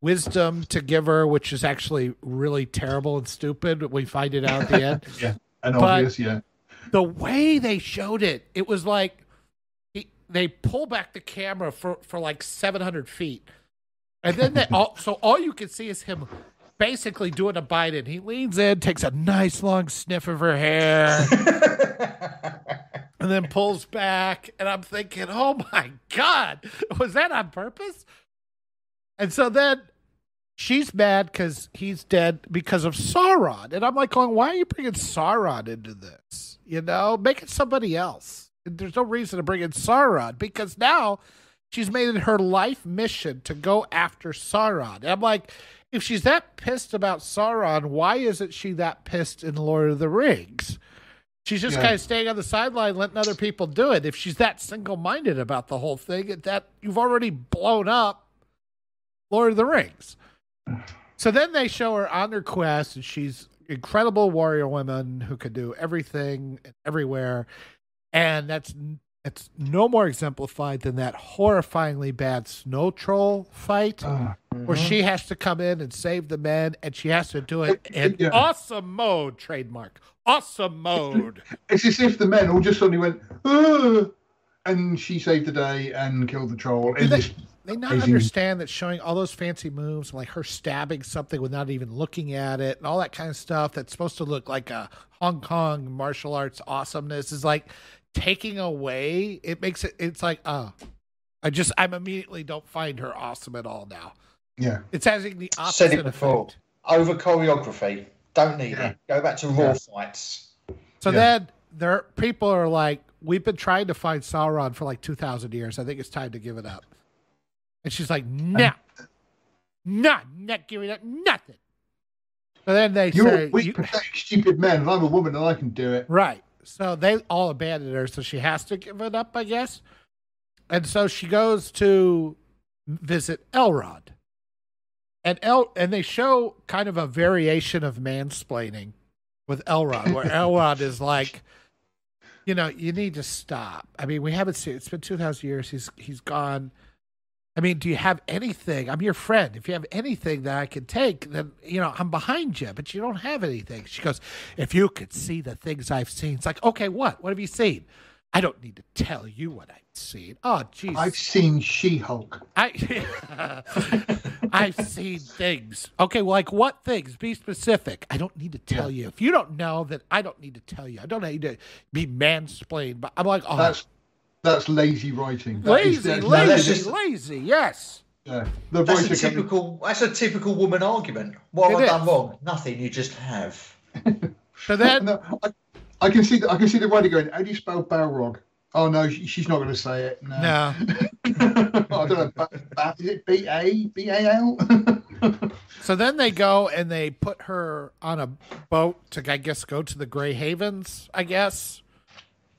wisdom to give her, which is actually really terrible and stupid. We find it out at the end. yeah and but obvious, yeah. The way they showed it, it was like he, they pull back the camera for for like 700 feet, and then they all so all you can see is him basically doing a Biden. He leans in, takes a nice long sniff of her hair. and then pulls back and I'm thinking, "Oh my god, was that on purpose?" And so then she's mad because he's dead because of Sauron. And I'm like, going, why are you bringing Sauron into this? You know, make it somebody else. There's no reason to bring in Sauron because now she's made it her life mission to go after Sauron. And I'm like, if she's that pissed about Sauron, why isn't she that pissed in Lord of the Rings? She's just yeah. kind of staying on the sideline, letting other people do it. If she's that single minded about the whole thing, that you've already blown up Lord of the Rings. So then they show her on her quest, and she's incredible warrior woman who can do everything and everywhere, and that's it's no more exemplified than that horrifyingly bad snow troll fight uh, where she has to come in and save the men and she has to do it in yeah. awesome mode trademark. Awesome mode. it's as if the men all just suddenly went and she saved the day and killed the troll. In this they not understand that showing all those fancy moves, like her stabbing something without even looking at it, and all that kind of stuff that's supposed to look like a Hong Kong martial arts awesomeness is like taking away. It makes it. It's like, oh, I just I'm immediately don't find her awesome at all now. Yeah, it's having the opposite Said it before. Effect. Over choreography, don't need yeah. it. Go back to raw yeah. fights. So yeah. then there people are like, we've been trying to find Sauron for like two thousand years. I think it's time to give it up. And she's like, no, no, not giving up nothing. So then they You're say, a weak, you, pathetic, stupid man. If I'm a woman and I can do it. Right. So they all abandon her. So she has to give it up, I guess. And so she goes to visit Elrond. And El and they show kind of a variation of mansplaining with Elrond, where Elrond is like, you know, you need to stop. I mean, we haven't seen it's been two thousand years. He's he's gone I mean, do you have anything? I'm your friend. If you have anything that I can take, then, you know, I'm behind you, but you don't have anything. She goes, If you could see the things I've seen, it's like, okay, what? What have you seen? I don't need to tell you what I've seen. Oh, jeez. I've seen She Hulk. I, I've seen things. Okay, well, like what things? Be specific. I don't need to tell yeah. you. If you don't know, then I don't need to tell you. I don't need to be mansplained. But I'm like, oh, that's that's lazy writing. That lazy, is, lazy, just, lazy. Yes. Yeah. The that's a typical. Coming... That's a typical woman argument. What have I done wrong? Nothing. You just have. so then, no, I, I, can see. The, I can see the writer going. How do you spell Balrog? Oh no, she's not going to say it. No. no. I don't know. Ba- ba- is it B A B A L? So then they go and they put her on a boat to, I guess, go to the Grey Havens. I guess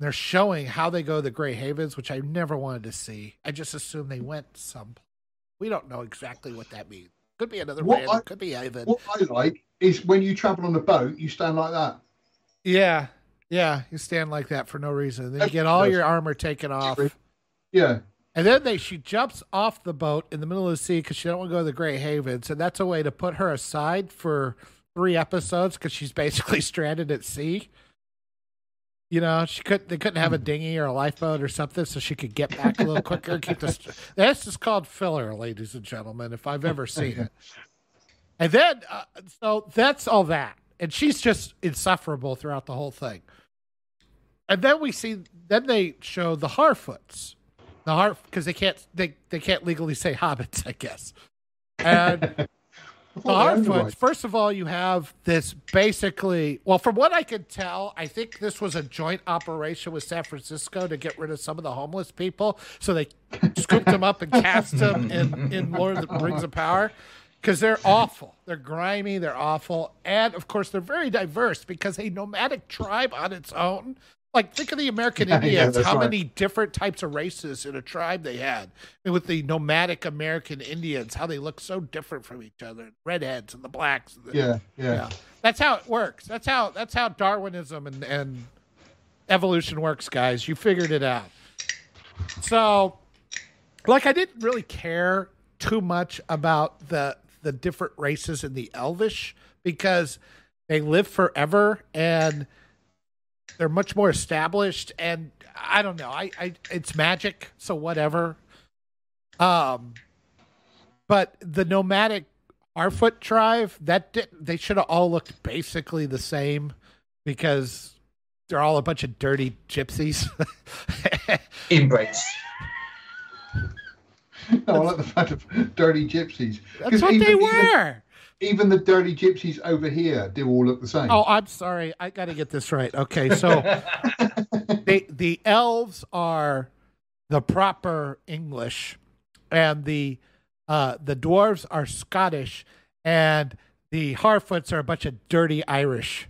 they're showing how they go to the Grey Havens, which I never wanted to see. I just assume they went some. We don't know exactly what that means. Could be another What I- could be Haven. what I like is when you travel on a boat, you stand like that. Yeah, yeah. You stand like that for no reason. Then you get all your armor taken off. Yeah. And then they she jumps off the boat in the middle of the sea because she don't want to go to the Grey Havens, and that's a way to put her aside for three episodes because she's basically stranded at sea. You know, she could they couldn't have a dinghy or a lifeboat or something, so she could get back a little quicker. Keep this. This is called filler, ladies and gentlemen, if I've ever seen it. And then, uh, so that's all that, and she's just insufferable throughout the whole thing. And then we see, then they show the Harfoots, the Har because they can't they they can't legally say hobbits, I guess. And the Harfoots, first of all, you have this basically. Well, from what I could tell, I think this was a joint operation with San Francisco to get rid of some of the homeless people. So they scooped them up and cast them in in Lord of the Rings of Power because they're awful. They're grimy. They're awful, and of course, they're very diverse because a nomadic tribe on its own. Like, think of the American Yeah, Indians. that's how right. many different types of races in a tribe they had. And with the nomadic American Indians, how they look so different from each other. Redheads and the blacks. and the- Yeah, yeah. yeah. That's how it works. That's how that's how Darwinism and, and evolution works, guys. You figured it out. So like I didn't really care too much about the the different races in the Elvish because they live forever and they're much more established and I don't know. I, I it's magic, so whatever. Um but the nomadic Harfoot tribe, that did, they should have all looked basically the same because they're all a bunch of dirty gypsies. Inbreds. No, I like the fact of dirty gypsies. That's 'Cause what even- they even- were. Even the dirty gypsies over here do all look the same. Oh, I'm sorry. I got to get this right. Okay, so the the elves are the proper English, and the uh, the dwarves are Scottish, and the Harfoots are a bunch of dirty Irish.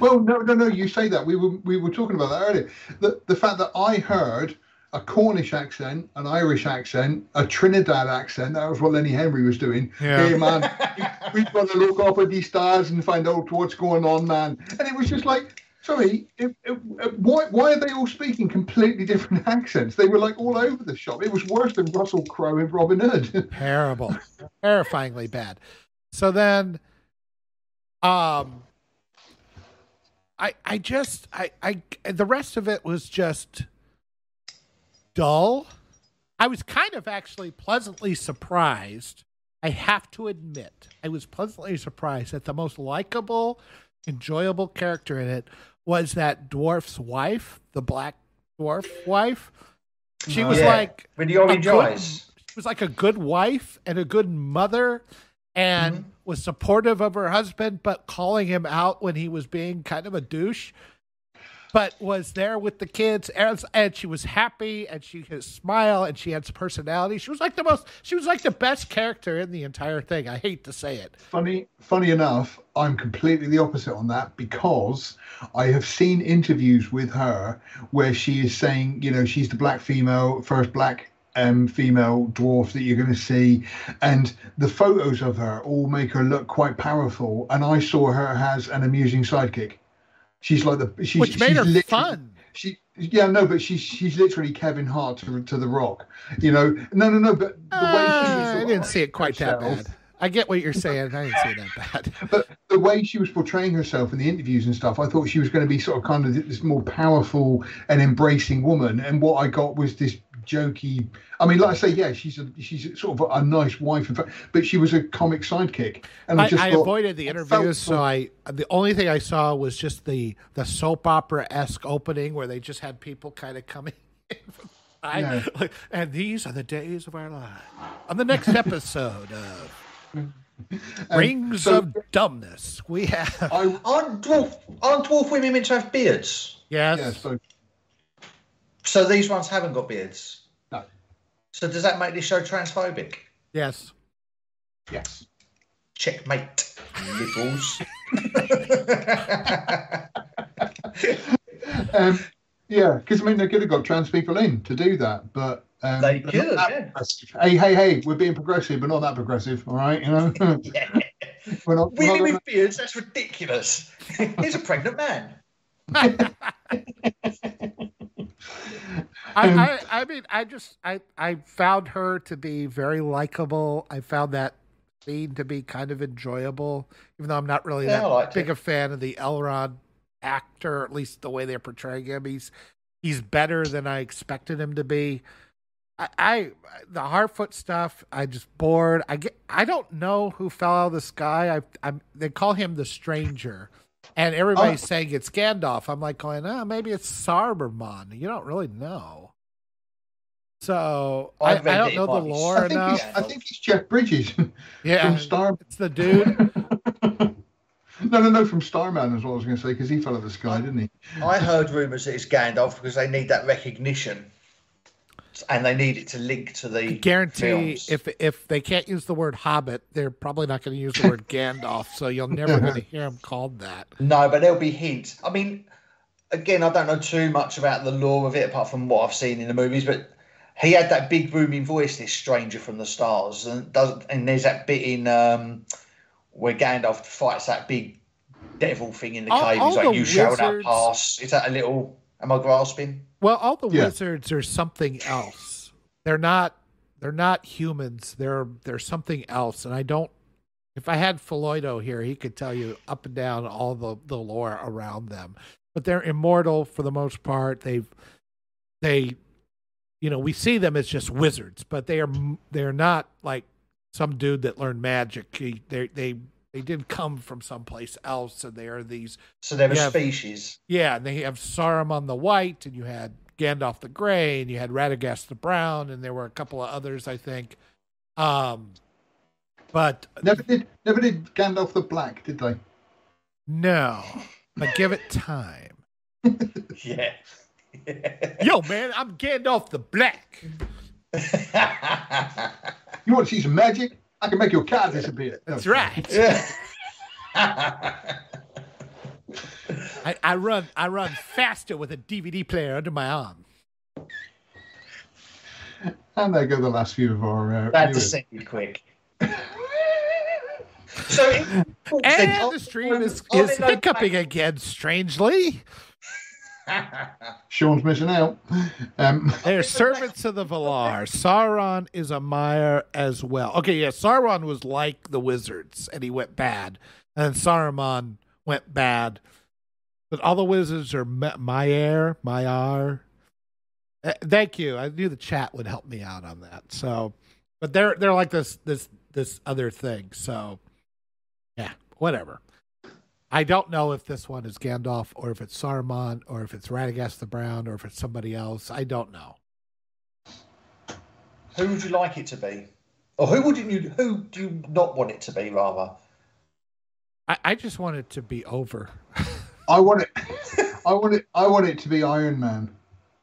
Well, no, no, no. You say that we were we were talking about that earlier. The the fact that I heard a Cornish accent, an Irish accent, a Trinidad accent. That was what Lenny Henry was doing. Yeah. Hey man, we, we've got to look up at these stars and find out what's going on, man. And it was just like. Sorry, it, it, it- why why are they all speaking completely different accents? They were like all over the shop. It was worse than Russell Crowe in Robin Hood. terrible terrifyingly bad so then um i i just i i the rest of it was just dull? I was kind of actually pleasantly surprised i have to admit. I was pleasantly surprised that the most likable enjoyable character in it was that dwarf's wife the black dwarf wife. She was Yeah, like with the orange a good- she was like a good wife and a good mother and Mm-hmm. was supportive of her husband but calling him out when he was being kind of a douche but was there with the kids and, she was happy and she could smile and she had some personality she was like the most she was like the best character in the entire thing i hate to say it Funny, funny enough, I'm completely the opposite on that because I have seen interviews with her where she is saying, you know, she's the black female, first black um, female dwarf that you're going to see, and the photos of her all make her look quite powerful. And I saw her as an amusing sidekick. She's like the she's, which made she's her fun She yeah no, but she's she's literally Kevin Hart to, to the Rock. You know, no no no, but the way she Uh, was i didn't see it quite that bad i get what you're saying i didn't see it that bad but the way she was portraying herself in the interviews and stuff, I thought she was going to be sort of kind of this more powerful and embracing woman. And what I got was this jokey. I mean, like I say, yeah, she's a she's sort of a nice wife, in fact, but she was a comic sidekick. And I, I, just I thought, avoided the it felt interviews, so so- I the only thing I saw was just the the soap opera esque opening where they just had people kind of coming. in from the side, Yeah. like, and these are the days of our lives. On the next episode of um, Rings so- of Dumbness, we have I Aren't dwarf, aren't dwarf women meant to have beards? yes, yeah, so So these ones haven't got beards. no. So does that make this show transphobic? Yes. Yes. Checkmate, liberals. um, yeah, because I mean they could have got trans people in to do that, but um, they could. Yeah. Hey, hey, hey! We're being progressive, but not that progressive. All right, you know. yeah. We're not. Really, we're not with beards? That's ridiculous. He's a pregnant man. I, I, I mean, I just, I, I found her to be very likable. I found that scene to be kind of enjoyable, even though I'm not really yeah, that big it. a fan of the Elrond actor, at least the way they're portraying him. He's, he's better than I expected him to be. I, I the Harfoot stuff, I just bored. I get, I don't know who fell out of the sky. I, I'm, they call him the Stranger and everybody's oh. saying it's Gandalf. I'm like going, oh, maybe it's Saruman. You don't really know. So I, I, don't know the lore I enough. I think it's Jeff Bridges. Yeah, from Star. It's the dude. no, no, no, from Starman is what I was going to say because he fell out of the sky, didn't he? I heard rumours that it's Gandalf because they need that recognition and they need it to link to the. I guarantee films. if if they can't use the word Hobbit, they're probably not going to use the word Gandalf, so you're never going to hear them called that. No, but there'll be hints. I mean, again, I don't know too much about the lore of it apart from what I've seen in the movies, but he had that big booming voice, this stranger from the stars, and does and there's that bit in um, where Gandalf fights that big devil thing in the all, cave. He's like, "You shall not pass." Is that a little? Am I grasping? Well, all the yeah. wizards are something else. They're not. They're not humans. They're they're something else. And I don't. If I had Feloido here, he could tell you up and down all the the lore around them. But they're immortal for the most part. They've they, you know, we see them as just wizards, but they are they're not like some dude that learned magic. They they they did come from someplace else, and they are these. So they're a have, species. Yeah, and they have Saruman the White, and you had Gandalf the Grey, and you had Radagast the Brown, and there were a couple of others, I think. Um, but never did never did Gandalf the Black, did they? No, but give it time. yeah. Yo, man, I'm Gandalf the Black. you want to see some magic? I can make your car disappear. That's right. Yeah. I, I run I run faster with a DVD player under my arm. And there go the last few of our. Uh, that descended quick. so, and the stream is, is hiccuping again, strangely. Sean's missing out. Um, They're servants of the Valar. Sauron is a Maiar as well. Okay, yeah, Sauron was like the wizards, and he went bad, and Saruman went bad. But all the wizards are Maiar, Maiar. Uh, thank you. I knew the chat would help me out on that. So, but they're they're like this this this other thing. So, yeah, whatever. I don't know if this one is Gandalf or if it's Saruman or if it's Radagast the Brown or if it's somebody else. I don't know. Who would you like it to be? Or who wouldn't you who do you not want it to be rather? I, I just want it to be over. I want it I want it I want it to be Iron Man.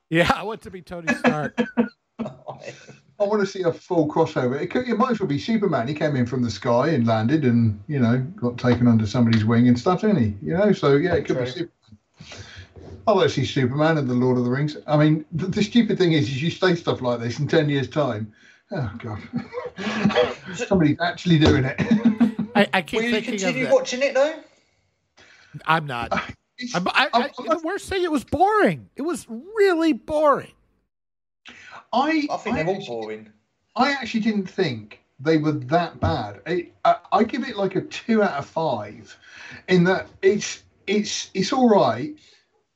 Yeah, I want it to be Tony Stark. I want to see a full crossover. It, could, it might as well be Superman. He came in from the sky and landed, and you know, got taken under somebody's wing and stuff, didn't he? You know, so yeah, it could True. be Superman. I'd like to see Superman and the Lord of the Rings. I mean, the, the stupid thing is, is you say stuff like this in ten years' time. Oh God, somebody's actually doing it. I, I keep Will you thinking continue watching it though? I'm not. I'm, I, I, I, the worst thing, it was boring. It was really boring. I I think I they're all boring. I actually didn't think they were that bad. I, I, I give it like a two out of five, in that it's it's it's all right,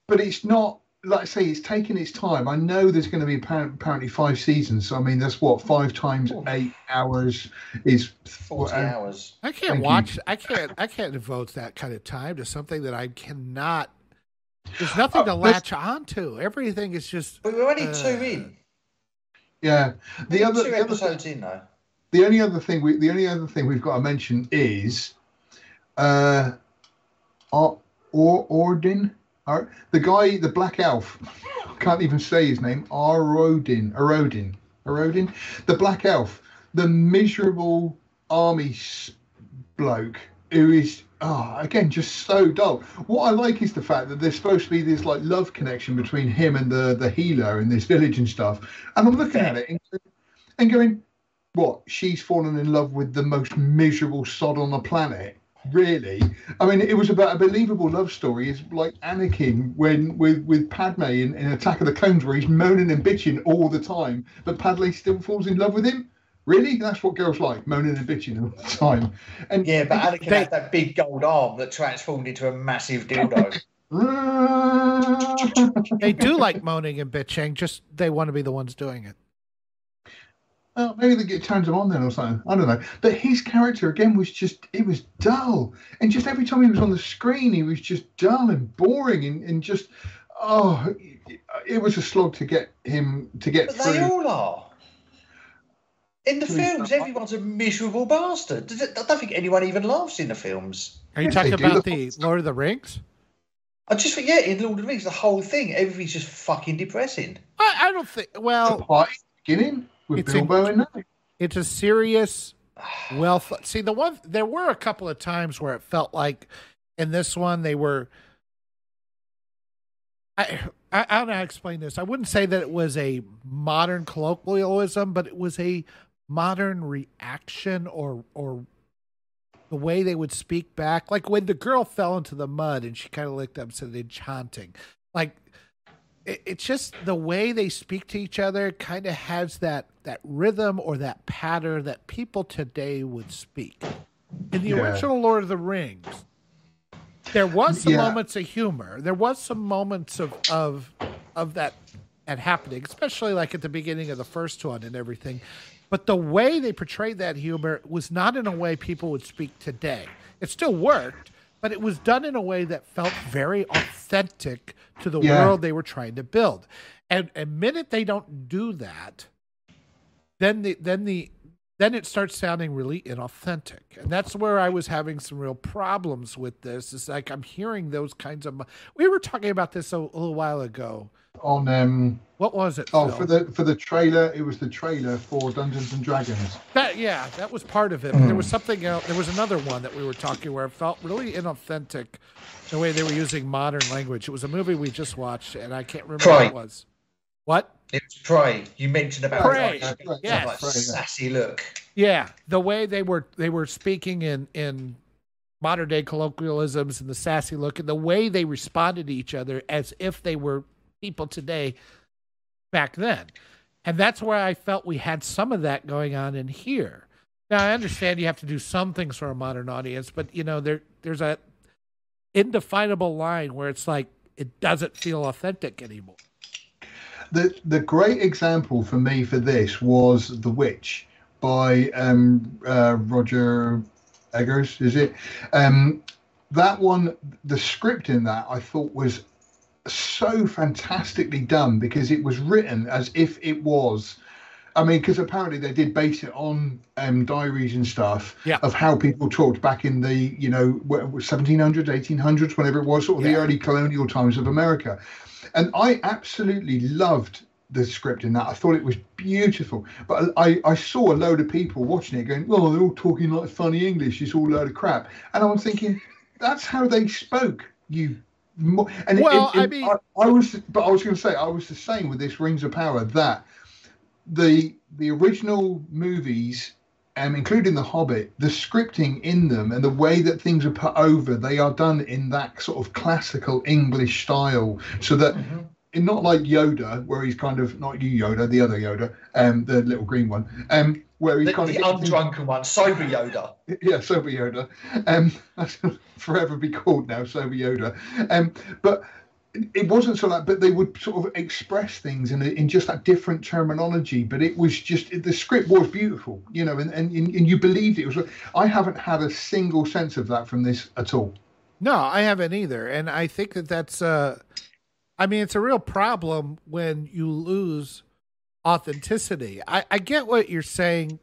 but it's not like I say, it's taking its time. I know there's going to be apparently five seasons. So I mean, that's what five times eight hours is forty uh, hours. I can't watch. You. I can't. I can't devote that kind of time to something that I cannot. There's nothing uh, to latch onto. Everything is just. But we're only uh, two in. Yeah. The other two episodes in though. The only other thing we the only other thing we've got to mention is uh or, or Ordin the guy the black elf can't even say his name Arodin Arodin eroding. The Black Elf, the miserable army bloke who is oh, again just so dull. What I like is the fact that there's supposed to be this like love connection between him and the the healer in this village and stuff. And I'm looking at it and, and going, what? She's fallen in love with the most miserable sod on the planet. Really, I mean, it was about a believable love story. It's like Anakin when with with Padme in, in Attack of the Clones, where he's moaning and bitching all the time, but Padme still falls in love with him. Really? That's what girls like, moaning and bitching all the time. And yeah, but Anakin they, had that big gold arm that transformed into a massive dildo. they do like moaning and bitching, just they want to be the ones doing it. Well, maybe they get turns him on then or something. I don't know. But his character again was just it was dull. And just every time he was on the screen, he was just dull and boring and, and just oh it was a slog to get him to get but through. They all are. In the films, everyone's a miserable bastard. I don't think anyone even laughs in the films. Are you talking about the Lord of the Rings? I just think, yeah, in Lord of the Rings, the whole thing, everything's just fucking depressing. I, I don't think. Well, the party beginning with it's Bilbo a, and that. It's a serious, well. See, the one there were a couple of times where it felt like, in this one, they were. I, I, I don't know how to explain this. I wouldn't say that it was a modern colloquialism, but it was a modern reaction or or the way they would speak back like when the girl fell into the mud and she kind of looked up and said enchanting like it, it's just the way they speak to each other kind of has that that rhythm or that pattern that people today would speak in the yeah. original lord of the rings there was some yeah. moments of humor there was some moments of of of that at happening especially like at the beginning of the first one and everything but the way they portrayed that humor was not in a way people would speak today. It still worked, but it was done in a way that felt very authentic to the yeah. world they were trying to build. And a minute they don't do that, then the then the then it starts sounding really inauthentic and that's where i was having some real problems with this it's like i'm hearing those kinds of we were talking about this a, a little while ago on um what was it? Oh, Phil? for the for the trailer, it was the trailer for Dungeons and Dragons. That yeah, that was part of it. But there was something else. There was another one that we were talking where it felt really inauthentic, the way they were using modern language. It was a movie we just watched, and I can't remember Prey. what it was. What? It's Prey. You mentioned about Prey. Like, yes. like sassy look. Yeah, the way they were they were speaking in in modern day colloquialisms and the sassy look and the way they responded to each other as if they were people today back then. And that's where I felt we had some of that going on in here. Now I understand you have to do some things for a modern audience, but you know, there there's a indefinable line where it's like it doesn't feel authentic anymore. The the great example for me for this was The Witch by um, uh, Roger Eggers, is it? Um, that one, the script in that I thought was so fantastically done because it was written as if it was. I mean, because apparently they did base it on um, diaries and stuff yeah. of how people talked back in the, you know, 1700s, 1800s, whenever it was, sort of yeah. the early colonial times of America. And I absolutely loved the script in that. I thought it was beautiful. But I, I saw a load of people watching it going, oh, they're all talking like funny English. It's all a load of crap. And I was thinking, that's how they spoke, you and well, it, it, I mean, I, I, was, but I was going to say, I was the same with this Rings of Power that the the original movies, um, including The Hobbit, the scripting in them and the way that things are put over, they are done in that sort of classical English style, so that. Mm-hmm. Not like Yoda, where he's kind of not you Yoda, the other Yoda, um, the little green one. Um, where he the, kind the of undrunken one, sober Yoda. Yeah, sober Yoda. Um, that's forever be called now, sober Yoda. Um, but it wasn't so like, but they would sort of express things in in just that different terminology. But it was just the script was beautiful, you know, and and, and you believed it was. I haven't had a single sense of that from this at all. No, I haven't either, and I think that that's. Uh, I mean, it's a real problem when you lose authenticity. I, I get what you're saying,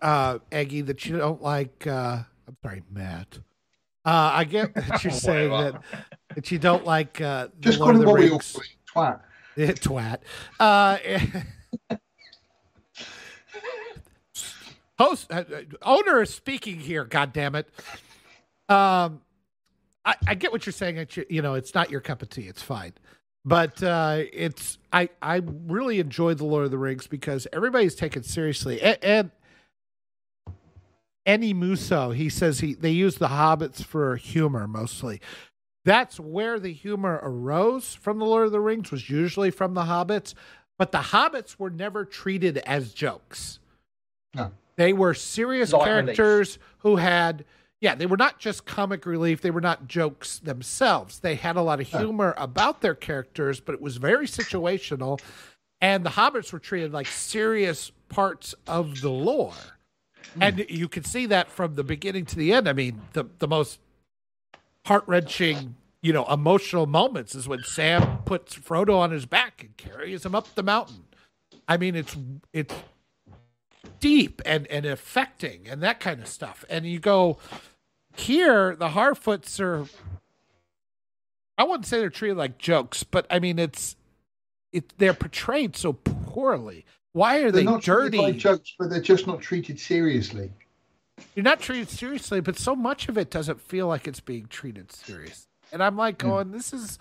uh, Eggy, that you don't like. Uh, I'm sorry, Matt. Uh, I get that you're saying that that you don't like uh, the Just Lord of the Rings. Twat. twat. Uh, host uh, owner is speaking here. God damn it. Um, I, I get what you're saying. You know, it's not your cup of tea. It's fine, but uh, it's I I really enjoy the Lord of the Rings because everybody's taken seriously and. and Eni Musso, he says he they use the hobbits for humor mostly. That's where the humor arose from the Lord of the Rings was usually from the hobbits, but the hobbits were never treated as jokes. No. They were serious Light characters who had yeah, they were not just comic relief, they were not jokes themselves. They had a lot of humor about their characters, but it was very situational and the hobbits were treated like serious parts of the lore. Mm. And you can see that from the beginning to the end. I mean, the the most heart-wrenching you know, emotional moments is when Sam puts Frodo on his back and carries him up the mountain. I mean, it's it's deep and and affecting and that kind of stuff. And you go here, the Harfoots are. I wouldn't say they're treated like jokes, but I mean, it's it they're portrayed so poorly. Why are they're they not dirty? Like jokes, but they're just not treated seriously. You're not treated seriously, but so much of it doesn't feel like it's being treated seriously. And I'm like hmm. going, yeah. this is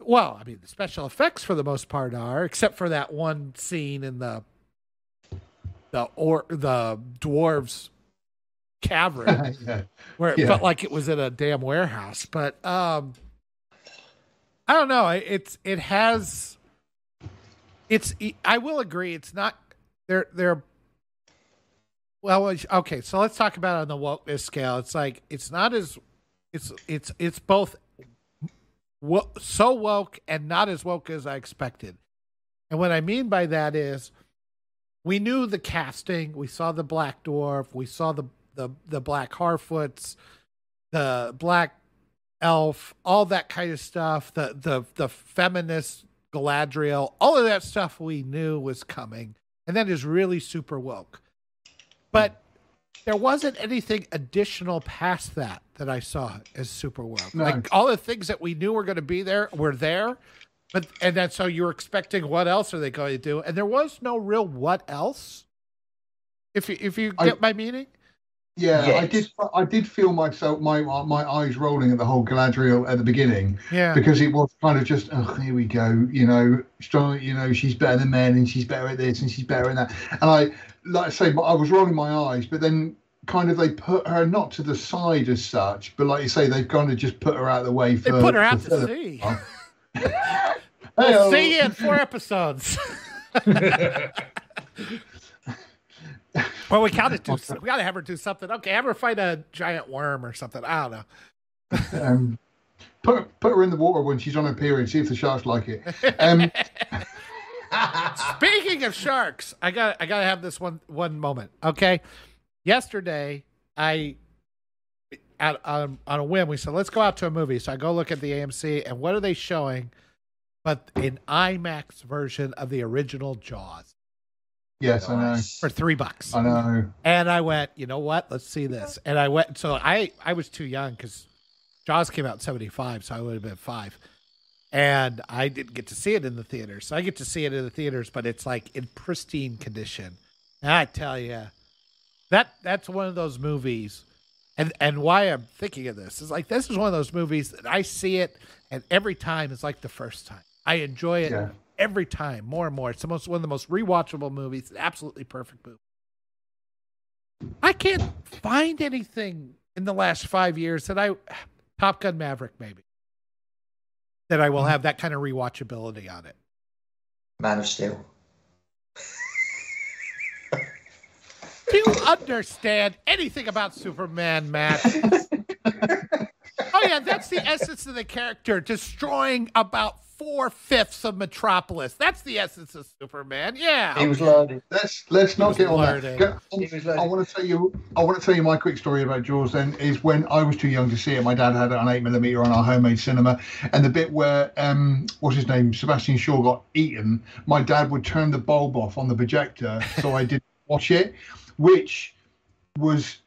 well, I mean, the special effects for the most part are, except for that one scene in the the or the dwarves cavern yeah. where it yeah. felt like it was in a damn warehouse. But um I don't know. It's it has it's I will agree. It's not they're they're well okay. So let's talk about on the wokeness scale. It's like it's not as it's it's it's both wo- so woke and not as woke as I expected. And what I mean by that is we knew the casting, we saw the black dwarf, we saw the the the black Harfoots, the black elf, all that kind of stuff, the the the feminist Galadriel, all of that stuff we knew was coming. And that is really super woke. But there wasn't anything additional past that that I saw as super woke. No. Like all the things that we knew were going to be there were there, but and then so you were expecting what else are they going to do? And there was no real what else. If you if you get I, my meaning. Yeah, yes. I did. I did feel myself my my eyes rolling at the whole Galadriel at the beginning. Yeah, because it was kind of just, oh, here we go. You know, strong. You know, she's better than men, and she's better at this, and she's better at that. And I, like I say, I was rolling my eyes, but then kind of they put her not to the side as such, but like you say, they've kind of just put her out of the way. For, they put her out to sea. we'll see you in four episodes. well, we gotta do. We gotta have her do something. Okay, have her fight a giant worm or something. I don't know. um, put put her in the water when she's on her period. See if the sharks like it. Um, Speaking of sharks, I got I gotta have this one one moment. Okay, yesterday I at, on, on a whim we said let's go out to a movie. So I go look at the AMC and what are they showing? But an IMAX version of the original Jaws. Yes, I know. For three bucks. I know. And I went, you know what? Let's see this. And I went. So I I was too young because Jaws came out in '75, so I would have been five and I didn't get to see it in the theaters. So I get to see it in the theaters, but it's like in pristine condition. And I tell you, that that's one of those movies. And and why I'm thinking of this is like this is one of those movies that I see it, and every time is like the first time. I enjoy it yeah. Every time more and more. It's the most one of the most rewatchable movies. Absolutely perfect movie. I can't find anything in the last five years that I Top Gun Maverick maybe that I will mm-hmm. have that kind of rewatchability on it. Man of Steel. Do you understand anything about Superman, Matt? oh yeah, that's the essence of the character, destroying about four fifths of Metropolis. That's the essence of Superman. Yeah, he was learning. Let's let's not get on learning. that. I want to tell you. I want to tell you my quick story about Jaws. Then is when I was too young to see it. My dad had it on eight millimeter on our homemade cinema, and the bit where um, what's his name, Sebastian Shaw got eaten. My dad would turn the bulb off on the projector, so I didn't watch it, which was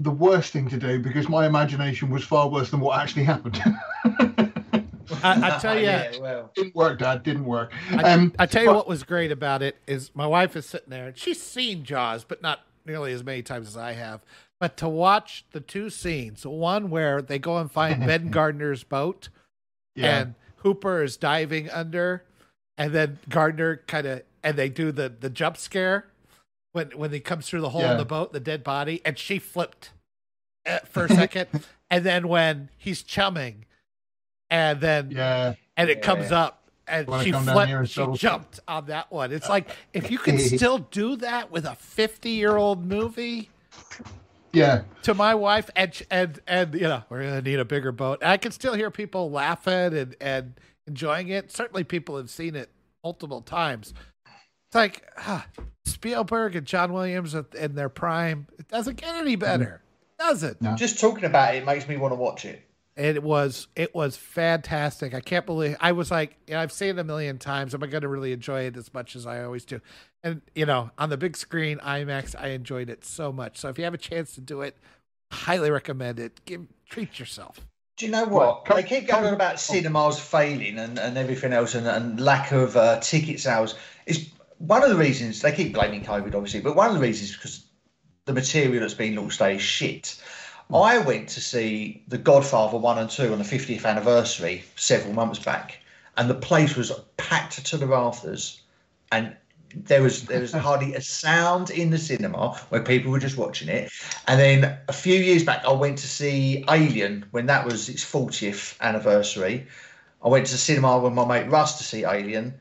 the worst thing to do because my imagination was far worse than what actually happened. I, I tell you, yeah, well. didn't work, Dad. Didn't work. I, um, I tell you but, what was great about it is my wife is sitting there and she's seen Jaws, but not nearly as many times as I have. But to watch the two scenes, one where they go and find Ben Gardner's boat, yeah. and Hooper is diving under, and then Gardner kind of and they do the the jump scare when when he comes through the hole yeah. in the boat, the dead body, and she flipped uh, for a second, and then when he's chumming, and then yeah, and it yeah. comes up. And she flipped, she jumped on that one. It's like if you can still do that with a fifty-year-old movie, yeah. To my wife, and and and you know, we're gonna need a bigger boat. I can still hear people laughing and and enjoying it. Certainly, people have seen it multiple times. It's like huh, Spielberg and John Williams in their prime. It doesn't get any better, does it? No. Just talking about it makes me want to watch it. It was it was fantastic. I can't believe I was like, you know, I've seen it a million times. Am I going to really enjoy it as much as I always do? And you know, on the big screen, IMAX, I enjoyed it so much. So if you have a chance to do it, highly recommend it. Give treat yourself. Do you know what? Well, they keep going on about cinemas failing and, and everything else and, and lack of uh, ticket sales. Is one of the reasons they keep blaming COVID, obviously, but one of the reasons is because the material that's been launched today is shit. Mm. I went to see The Godfather 1 and 2 on the 50th anniversary several months back, and the place was packed to the rafters, and there was there was hardly a sound in the cinema where people were just watching it. And then a few years back, I went to see Alien when that was its 40th anniversary. I went to the cinema with my mate Russ to see Alien,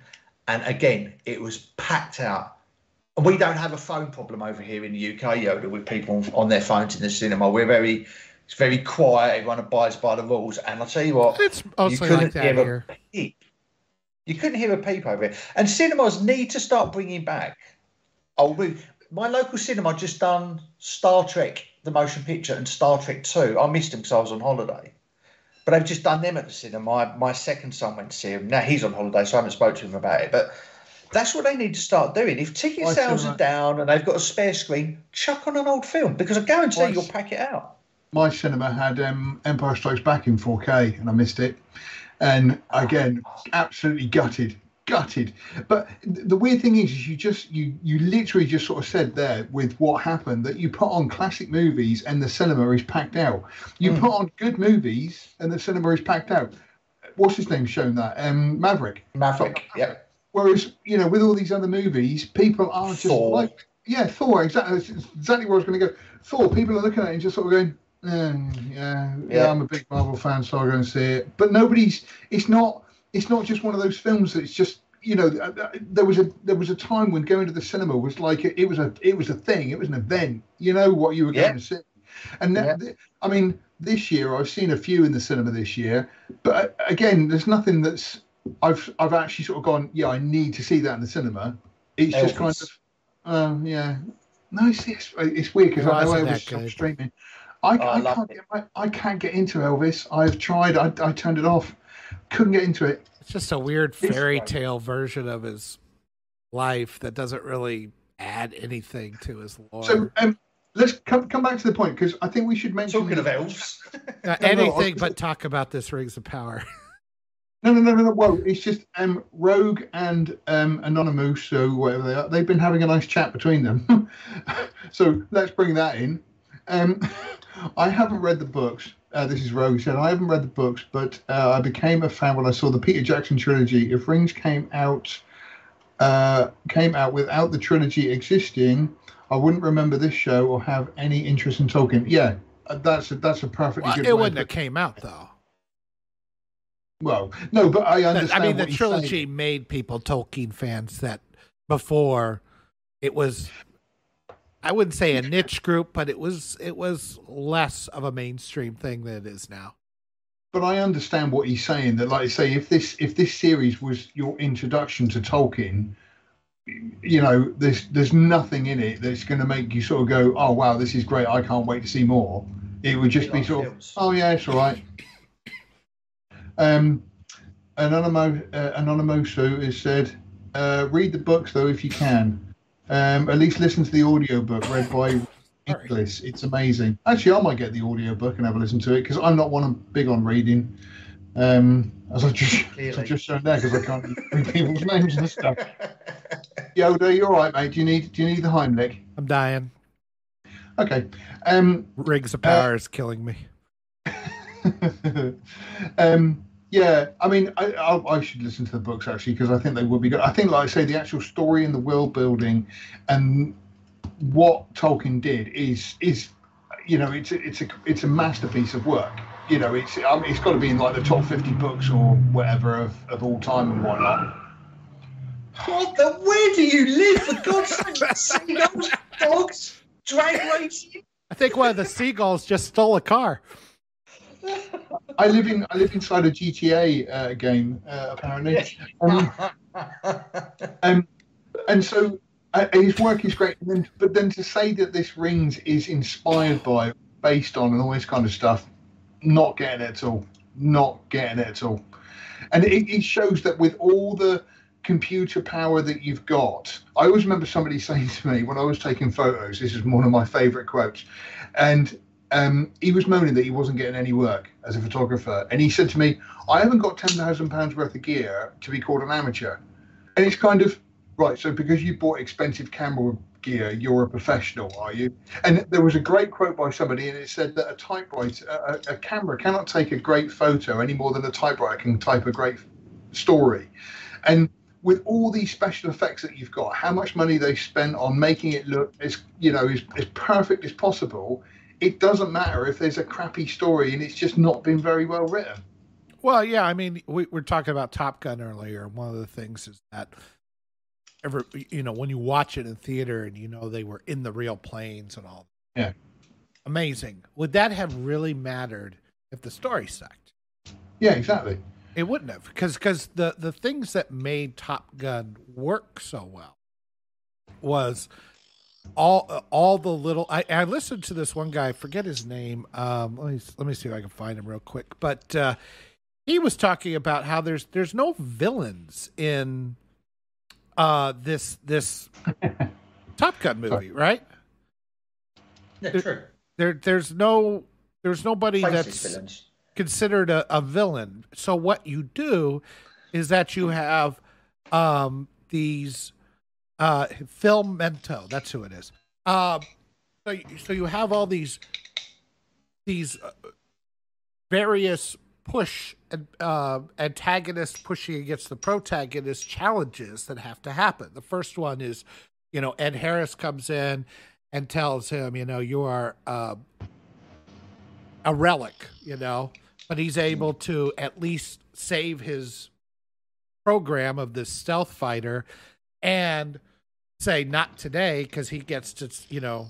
and again, it was packed out. And we don't have a phone problem over here in the UK, Yoda, with people on their phones in the cinema. We're very, it's very quiet. Everyone abides by the rules. And I'll tell you what, it's you couldn't like that here. peep. You couldn't hear a peep over here. And cinemas need to start bringing back old. My local cinema just done Star Trek, the motion picture, and Star Trek 2. I missed them because I was on holiday. But I've just done them at the cinema. My, my second son went to see him. Now he's on holiday, so I haven't spoke to him about it. But that's what they need to start doing. If ticket I sales are down and they've got a spare screen, chuck on an old film because I guarantee you'll pack it out. My cinema had um, Empire Strikes Back in 4K and I missed it. And again, absolutely gutted, gutted. But the weird thing is, is you just you you literally just sort of said there with what happened that you put on classic movies and the cinema is packed out. You mm. put on good movies and the cinema is packed out. What's his name shown that? Um, Maverick. Maverick. Yeah. Whereas you know, with all these other movies, people are just Thor. like, yeah, Thor. Exactly. exactly where I was going to go. Thor. People are looking at it and just sort of going, yeah, yeah, yeah, I'm a big Marvel fan, so I'll go and see it. But nobody's. It's not. It's not just one of those films that's just. You know, there was a there was a time when going to the cinema was like it was a it was a thing. It was an event. You know what you were going yeah. to see. And that, yeah. I mean, this year I've seen a few in the cinema this year, but uh, again, there's nothing that's I've I've actually sort of gone. Yeah, I need to see that in the cinema. It's Elvis. just kind of. Um, yeah. No, it's, it's, it's weird because I know Elvis streaming. I, oh, I, I can't get I, I, can't get into Elvis. I've tried. I, I turned it off. Couldn't get into it. It's just a weird fairy tale version of his life that doesn't really add anything to his lore. So um, let's come come back to the point because I think we should mention talking of elves. uh, anything but talk about this Rings of Power. No, no, no, no, no. Well, it's just um, Rogue and um, Anonymous, so whatever they are, they've been having a nice chat between them. so let's bring that in. Um, I haven't read the books. Uh, this is Rogue said I haven't read the books, but uh, I became a fan when I saw the Peter Jackson trilogy. If Rings came out uh, came out without the trilogy existing, I wouldn't remember this show or have any interest in Tolkien. Yeah, uh, that's a, that's a perfectly well, good. It wouldn't have came out though. Well, no, but I understand. I mean, the trilogy saying. made people Tolkien fans that before it was I wouldn't say a niche group, but it was it was less of a mainstream thing than it is now. But I understand what he's saying. That, like I say, if this if this series was your introduction to Tolkien, you know, there's there's nothing in it that's going to make you sort of go, oh wow, this is great. I can't wait to see more. It would just be sort of, oh yeah, it's all right. Um, Anonymous uh, Anonymoso has said, uh, read the books though if you can. Um, at least listen to the audiobook read by Nicholas. It's amazing. Actually, I might get the audiobook and have a listen to it because I'm not one big on reading. Um, as I just as I just shown there because I can't read people's names and stuff. Yoda, you're right, mate? Do you need do you need the Heimlich? I'm dying. Okay. Um, Rings of Power uh, is killing me. um, yeah, I mean, I, I, I, should listen to the books actually because I think they would be good. I think, like I say, the actual story and the world building and what Tolkien did is is you know it's a, it's a it's a masterpiece of work. You know, it's um, it's got to be in like the top fifty books or whatever of, of all time and whatnot. What the? Where do you live? For God's sake, seagulls, dogs, drag racing. I think one of the seagulls just stole a car. I live in I live inside a GTA uh, game uh, apparently, um, um, and so uh, his work is great. Then, but then to say that this rings is inspired by, based on, and all this kind of stuff, not getting it at all. Not getting it at all. And it, it shows that with all the computer power that you've got, I always remember somebody saying to me when I was taking photos. This is one of my favourite quotes, and um, he was moaning that he wasn't getting any work as a photographer. And he said to me, I haven't got £10,000 worth of gear to be called an amateur. And it's kind of, right, so because you bought expensive camera gear, you're a professional, are you? And there was a great quote by somebody, and it said that a typewriter, a, a camera cannot take a great photo any more than a typewriter can type a great story. And with all these special effects that you've got, how much money they spent on making it look as you know as, as perfect as possible, it doesn't matter if there's a crappy story and it's just not been very well written. Well, yeah, I mean, we were talking about Top Gun earlier. One of the things is that ever, you know, when you watch it in theater and you know they were in the real planes and all. Yeah. Amazing. Would that have really mattered if the story sucked? Yeah, exactly. It wouldn't have, because because the the things that made Top Gun work so well was all all the little I, I listened to this one guy I forget his name um let me let me see if i can find him real quick but uh he was talking about how there's there's no villains in uh this this top gun movie right yeah, there, true. there there's no there's nobody that's villains. considered a, a villain so what you do is that you have um these uh, Phil Mento, that's who it is. Uh, so, so you have all these these uh, various push uh, antagonists pushing against the protagonist challenges that have to happen. The first one is, you know, Ed Harris comes in and tells him, you know, you are uh, a relic, you know, but he's able to at least save his program of this stealth fighter and say not today because he gets to you know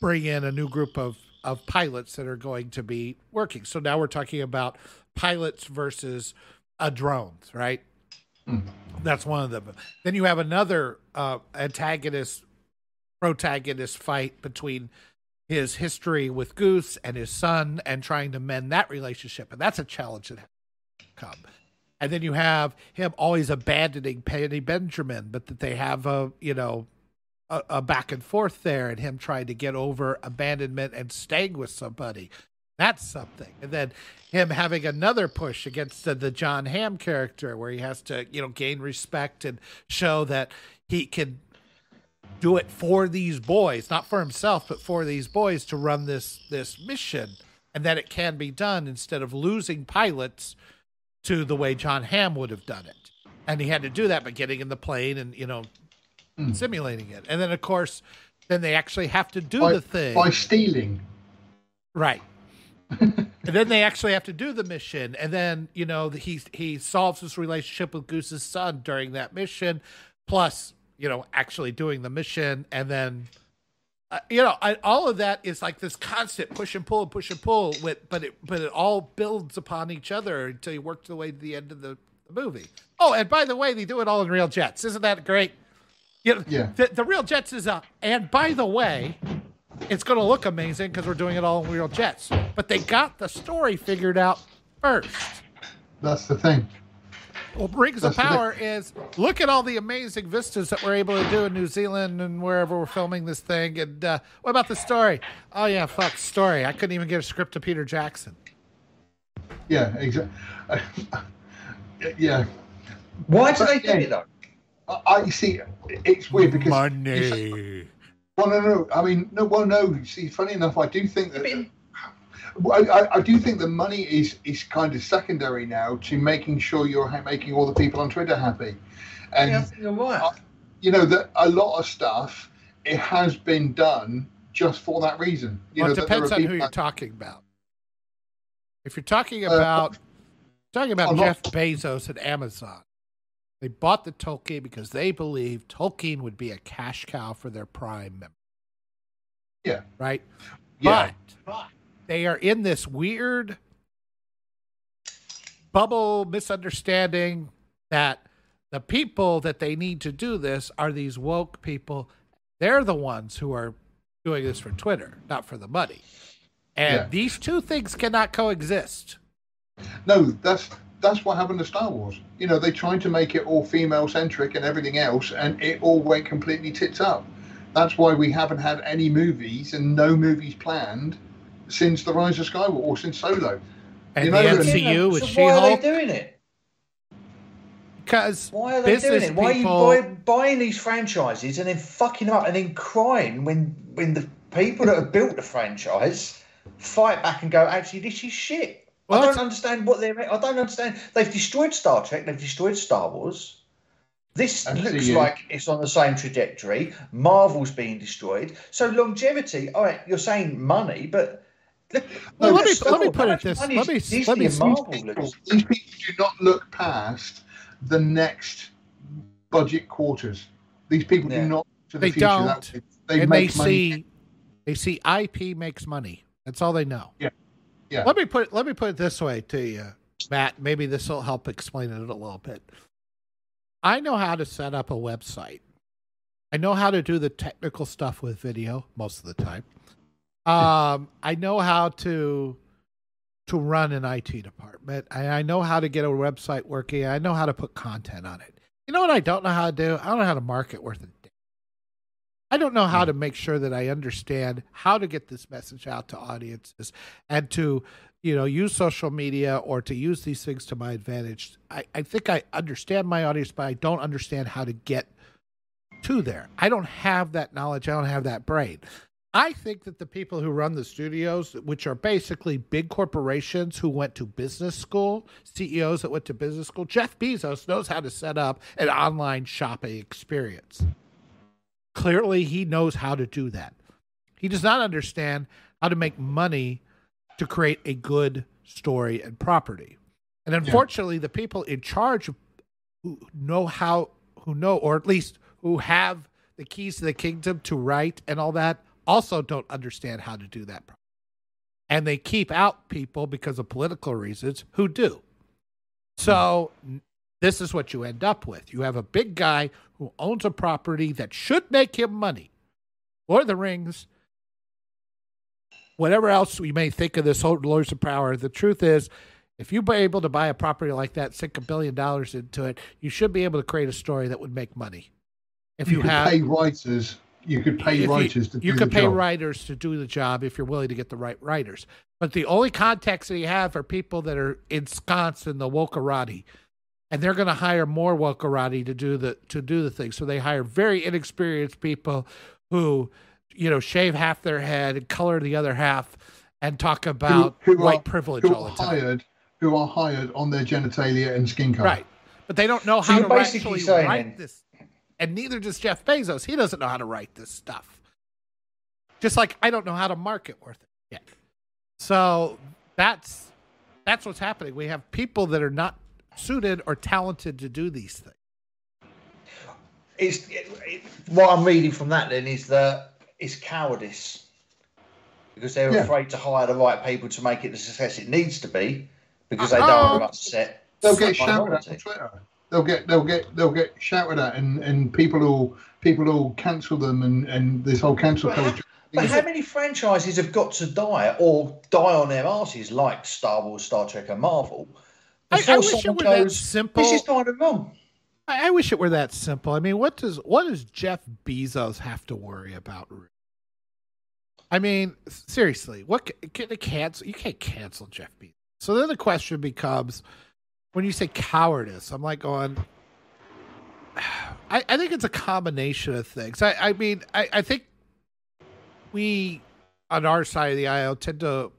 bring in a new group of of pilots that are going to be working. So now we're talking about pilots versus a drones, right? Mm. That's one of them. Then you have another uh, antagonist protagonist fight between his history with Goose and his son and trying to mend that relationship. And that's a challenge that has come and then you have him always abandoning Penny Benjamin, but that they have a you know a, a, back and forth there, and him trying to get over abandonment and staying with somebody. That's something, and then him having another push against the, the Jon Hamm character, where he has to you know gain respect and show that he can do it for these boys, not for himself, but for these boys to run this this mission, and that it can be done instead of losing pilots to the way Jon Hamm would have done it. And he had to do that by getting in the plane and, you know, mm. simulating it. And then, of course, then they actually have to do by, the thing by stealing. Right. and then they actually have to do the mission. And then, you know, he, he solves his relationship with Goose's son during that mission, plus, you know, actually doing the mission. And then uh, you know, I, all of that is like this constant push and pull and push and pull with, but it but it all builds upon each other until you work the way to the end of the, the, movie. Oh, and by the way, they do it all in real jets. Isn't that great? You know, yeah. The, the real jets is a, and by the way, it's going to look amazing because we're doing it all in real jets. But they got the story figured out first. That's the thing. Well, Rings of Power is look at all the amazing vistas that we're able to do in New Zealand and wherever we're filming this thing. And uh, what about the story? Oh yeah, fuck story. I couldn't even get a script to Peter Jackson. Yeah, exactly. yeah. Why do they do it though? I see. It's weird because money. Well, no, no. I mean, no. Well, no. See, funny enough, I do think that. I, I, do think the money is is kind of secondary now to making sure you're making all the people on Twitter happy. And yeah, you're right. I, you know that a lot of stuff it has been done just for that reason. You well, know, it depends on who you're talking about. If you're talking uh, about uh, talking about Jeff not, Bezos and Amazon, they bought the Tolkien because they believed Tolkien would be a cash cow for their Prime member. Yeah. Right. Yeah. But they are in this weird bubble misunderstanding that the people that they need to do this are these woke people. They're the ones who are doing this for Twitter, not for the money. And yeah. these two things cannot coexist. No, that's that's what happened to Star Wars. You know, they tried to make it all female centric and everything else, and it all went completely tits up. That's why we haven't had any movies and no movies planned since the Rise of Skywalker or since Solo. And you know, the MCU with so She-Hulk. Why are they doing it? Because why are they doing it? Why people... are you buy, buying these franchises and then fucking them up and then crying when when the people that have built the franchise fight back and go, actually, this is shit. Well, I don't understand what they're. I don't understand. They've destroyed Star Trek. They've destroyed Star Wars. This looks like it's on the same trajectory. Marvel's being destroyed. So longevity. All right, you're saying money, but well, let, me, let me put it this. Let me let me. These people, these people do not look past the next budget quarters. These people yeah. do not. To the they future. don't. They and they see. They see IP makes money. That's all they know. Yeah. Yeah. Let me put let me put it this way to you, Matt. Maybe this will help explain it a little bit. I know how to set up a website. I know how to do the technical stuff with video most of the time. Um, I know how to to run an IT department. I, I know how to get a website working. I know how to put content on it. You know what I don't know how to do? I don't know how to market worth a damn. I don't know how hmm. to make sure that I understand how to get this message out to audiences and to, you know, use social media or to use these things to my advantage. I, I think I understand my audience, but I don't understand how to get to there. I don't have that knowledge. I don't have that brain. I think that the people who run the studios, which are basically big corporations who went to business school, CEOs that went to business school, Jeff Bezos knows how to set up an online shopping experience. Clearly, he knows how to do that. He does not understand how to make money to create a good story and property. And unfortunately, yeah. the people in charge who know how, who know, or at least who have the keys to the kingdom to write and all that also don't understand how to do that. And they keep out people because of political reasons who do. So this is what you end up with. You have a big guy who owns a property that should make him money. Lord of the Rings, whatever else we may think of this whole Lords of Power, the truth is, if you were able to buy a property like that, sink a billion dollars into it, you should be able to create a story that would make money. If you, you have pay writers you could pay writers you, to you could pay job. writers to do the job if you're willing to get the right writers. But the only context that you have are people that are ensconced in the wokerati, and they're going to hire more wokerati to do the to do the thing. So they hire very inexperienced people who, you know, shave half their head and color the other half, and talk about who, who white are, privilege all the time. Hired, who are hired on their genitalia and skin color. Right, but they don't know how so to actually write this and neither does Jeff Bezos. He doesn't know how to write this stuff. Just like I don't know how to market worth it yet. So that's that's what's happening. We have people that are not suited or talented to do these things. It's it, it, what I'm reading from that then is that it's cowardice because they're yeah. afraid to hire the right people to make it the success it needs to be because they ah. don't want to upset. They'll get shouted at on Twitter they'll get they'll get they'll get shouted at, and and people will people will cancel them, and and this whole cancel culture. But how many franchises have got to die or die on their asses like Star Wars, Star Trek, and Marvel? I, I, wish it were goes, that simple. This is kind of wrong. I, I, wish it were that simple. I mean, what does what does Jeff Bezos have to worry about? I mean, seriously, what can, can cancel? You can't cancel Jeff Bezos. So then the question becomes when you say cowardice, I'm like going. I, I think it's a combination of things. I, I mean, I, I think we on our side of the aisle tend to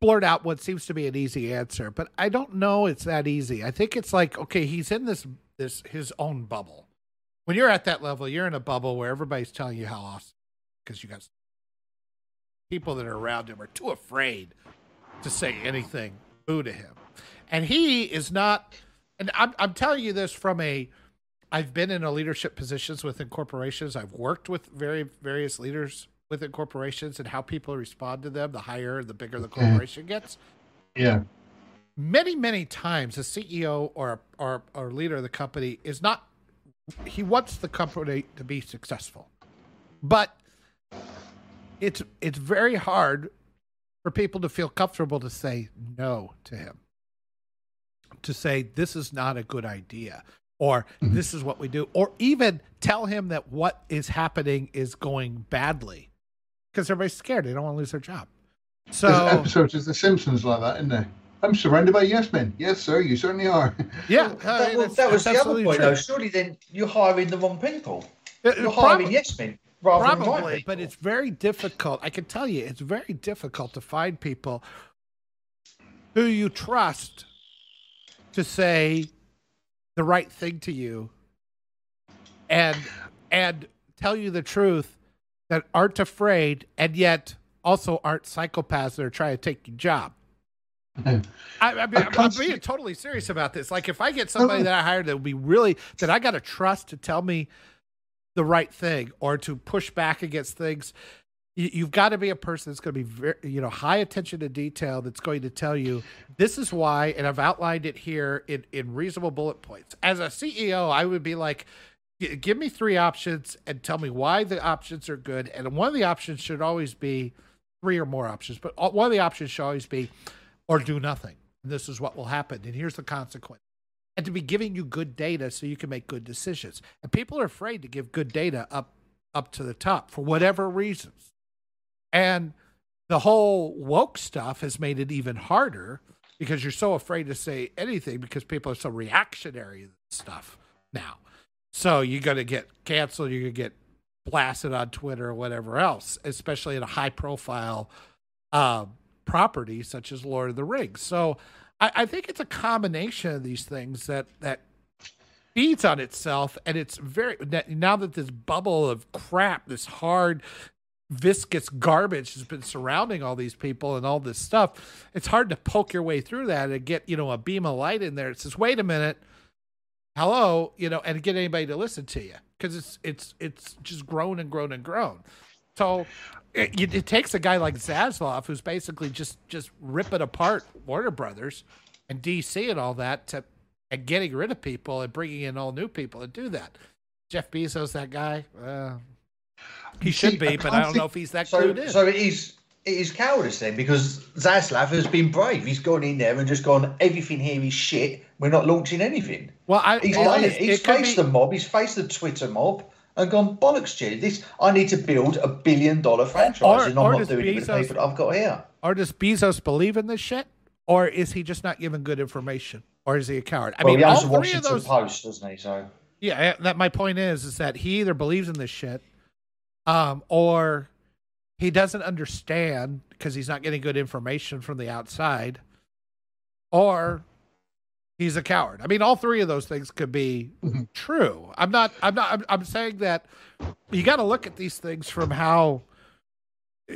blurt out what seems to be an easy answer, but I don't know it's that easy. I think it's like okay, he's in this this his own bubble. When you're at that level, you're in a bubble where everybody's telling you how awesome because you got people that are around him are too afraid to say anything to him. And he is not and I'm I'm telling you this from a I've been in a leadership positions within corporations. I've worked with very various leaders within corporations and how people respond to them. The higher, the bigger the corporation gets. Yeah. Many, many times, a CEO or or or leader of the company is not. He wants the company to be successful, but it's it's very hard for people to feel comfortable to say no to him. To say this is not a good idea or mm-hmm. this is what we do, or even tell him that what is happening is going badly because everybody's scared. They don't want to lose their job. So There's episodes of The Simpsons like that, isn't there? I'm surrounded by yes men. Yes, sir, you certainly are. Yeah, that, well, that was the other point, true. though. Surely then you're hiring the wrong people. Uh, you're hiring yes men. Probably, but it's very difficult. I can tell you, it's very difficult to find people who you trust to say the right thing to you and and tell you the truth that aren't afraid and yet also aren't psychopaths that are trying to take your job. I, I mean, I'm, I'm, being totally serious about this. Like, if I get somebody that I hired that would be really that I got to trust to tell me the right thing or to push back against things, you, have got to be a person that's going to be very, you know, high attention to detail. That's going to tell you this is why, and I've outlined it here in in reasonable bullet points. As a CEO, I would be like, give me three options and tell me why the options are good. And one of the options should always be three or more options, but uh, one of the options should always be or do nothing. And this is what will happen. And here's the consequence. And to be giving you good data so you can make good decisions. And people are afraid to give good data up up to the top for whatever reasons. And the whole woke stuff has made it even harder because you're so afraid to say anything because people are so reactionary stuff now. So you're going to get canceled. You're going to get blasted on Twitter or whatever else, especially in a high profile uh, property such as Lord of the Rings. So I, I think it's a combination of these things that that feeds on itself, and it's very now that this bubble of crap, this hard viscous garbage has been surrounding all these people and all this stuff it's hard to poke your way through that and get you know a beam of light in there it says wait a minute hello, you know, and get anybody to listen to you because it's it's it's just grown and grown and grown. So it, it, takes a guy like Zaslav who's basically just just ripping apart Warner Brothers and DC and all that to and getting rid of people and bringing in all new people to do that. Jeff Bezos, that guy, uh, he should be, but I don't know if he's that so, good. So it is it is cowardice then because Zaslav has been brave. He's gone in there and just gone, everything here is shit. We're not launching anything. Well, I, he's done it. He's it faced be... the mob. He's faced the Twitter mob and gone bollocks, Jude. This I need to build a billion dollar franchise, or, and I'm not doing Bezos, it with the people I've got here. Or does Bezos believe in this shit, or is he just not giving good information, or is he a coward? I well, mean, he all three of those Post, doesn't he? So yeah, that my point is is that he either believes in this shit, um, or he doesn't understand because he's not getting good information from the outside, or he's a coward. I mean, all three of those things could be mm-hmm. true. I'm not. I'm not. I'm, I'm saying that you got to look at these things from how.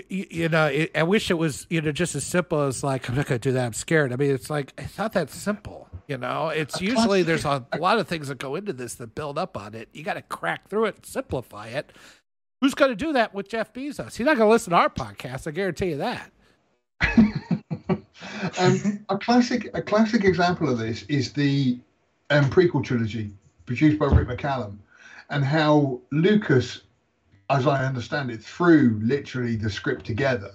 You, you know, it, I wish it was you know just as simple as like I'm not going to do that. I'm scared. I mean, it's like it's not that simple. You know, it's usually there's a, a lot of things that go into this that build up on it. You got to crack through it, simplify it, Who's going to do that with Jeff Bezos? He's not going to listen to our podcast. I guarantee you that. um, a classic, a classic example of this is the um, prequel trilogy produced by Rick McCallum, and how Lucas, as I understand it, threw literally the script together.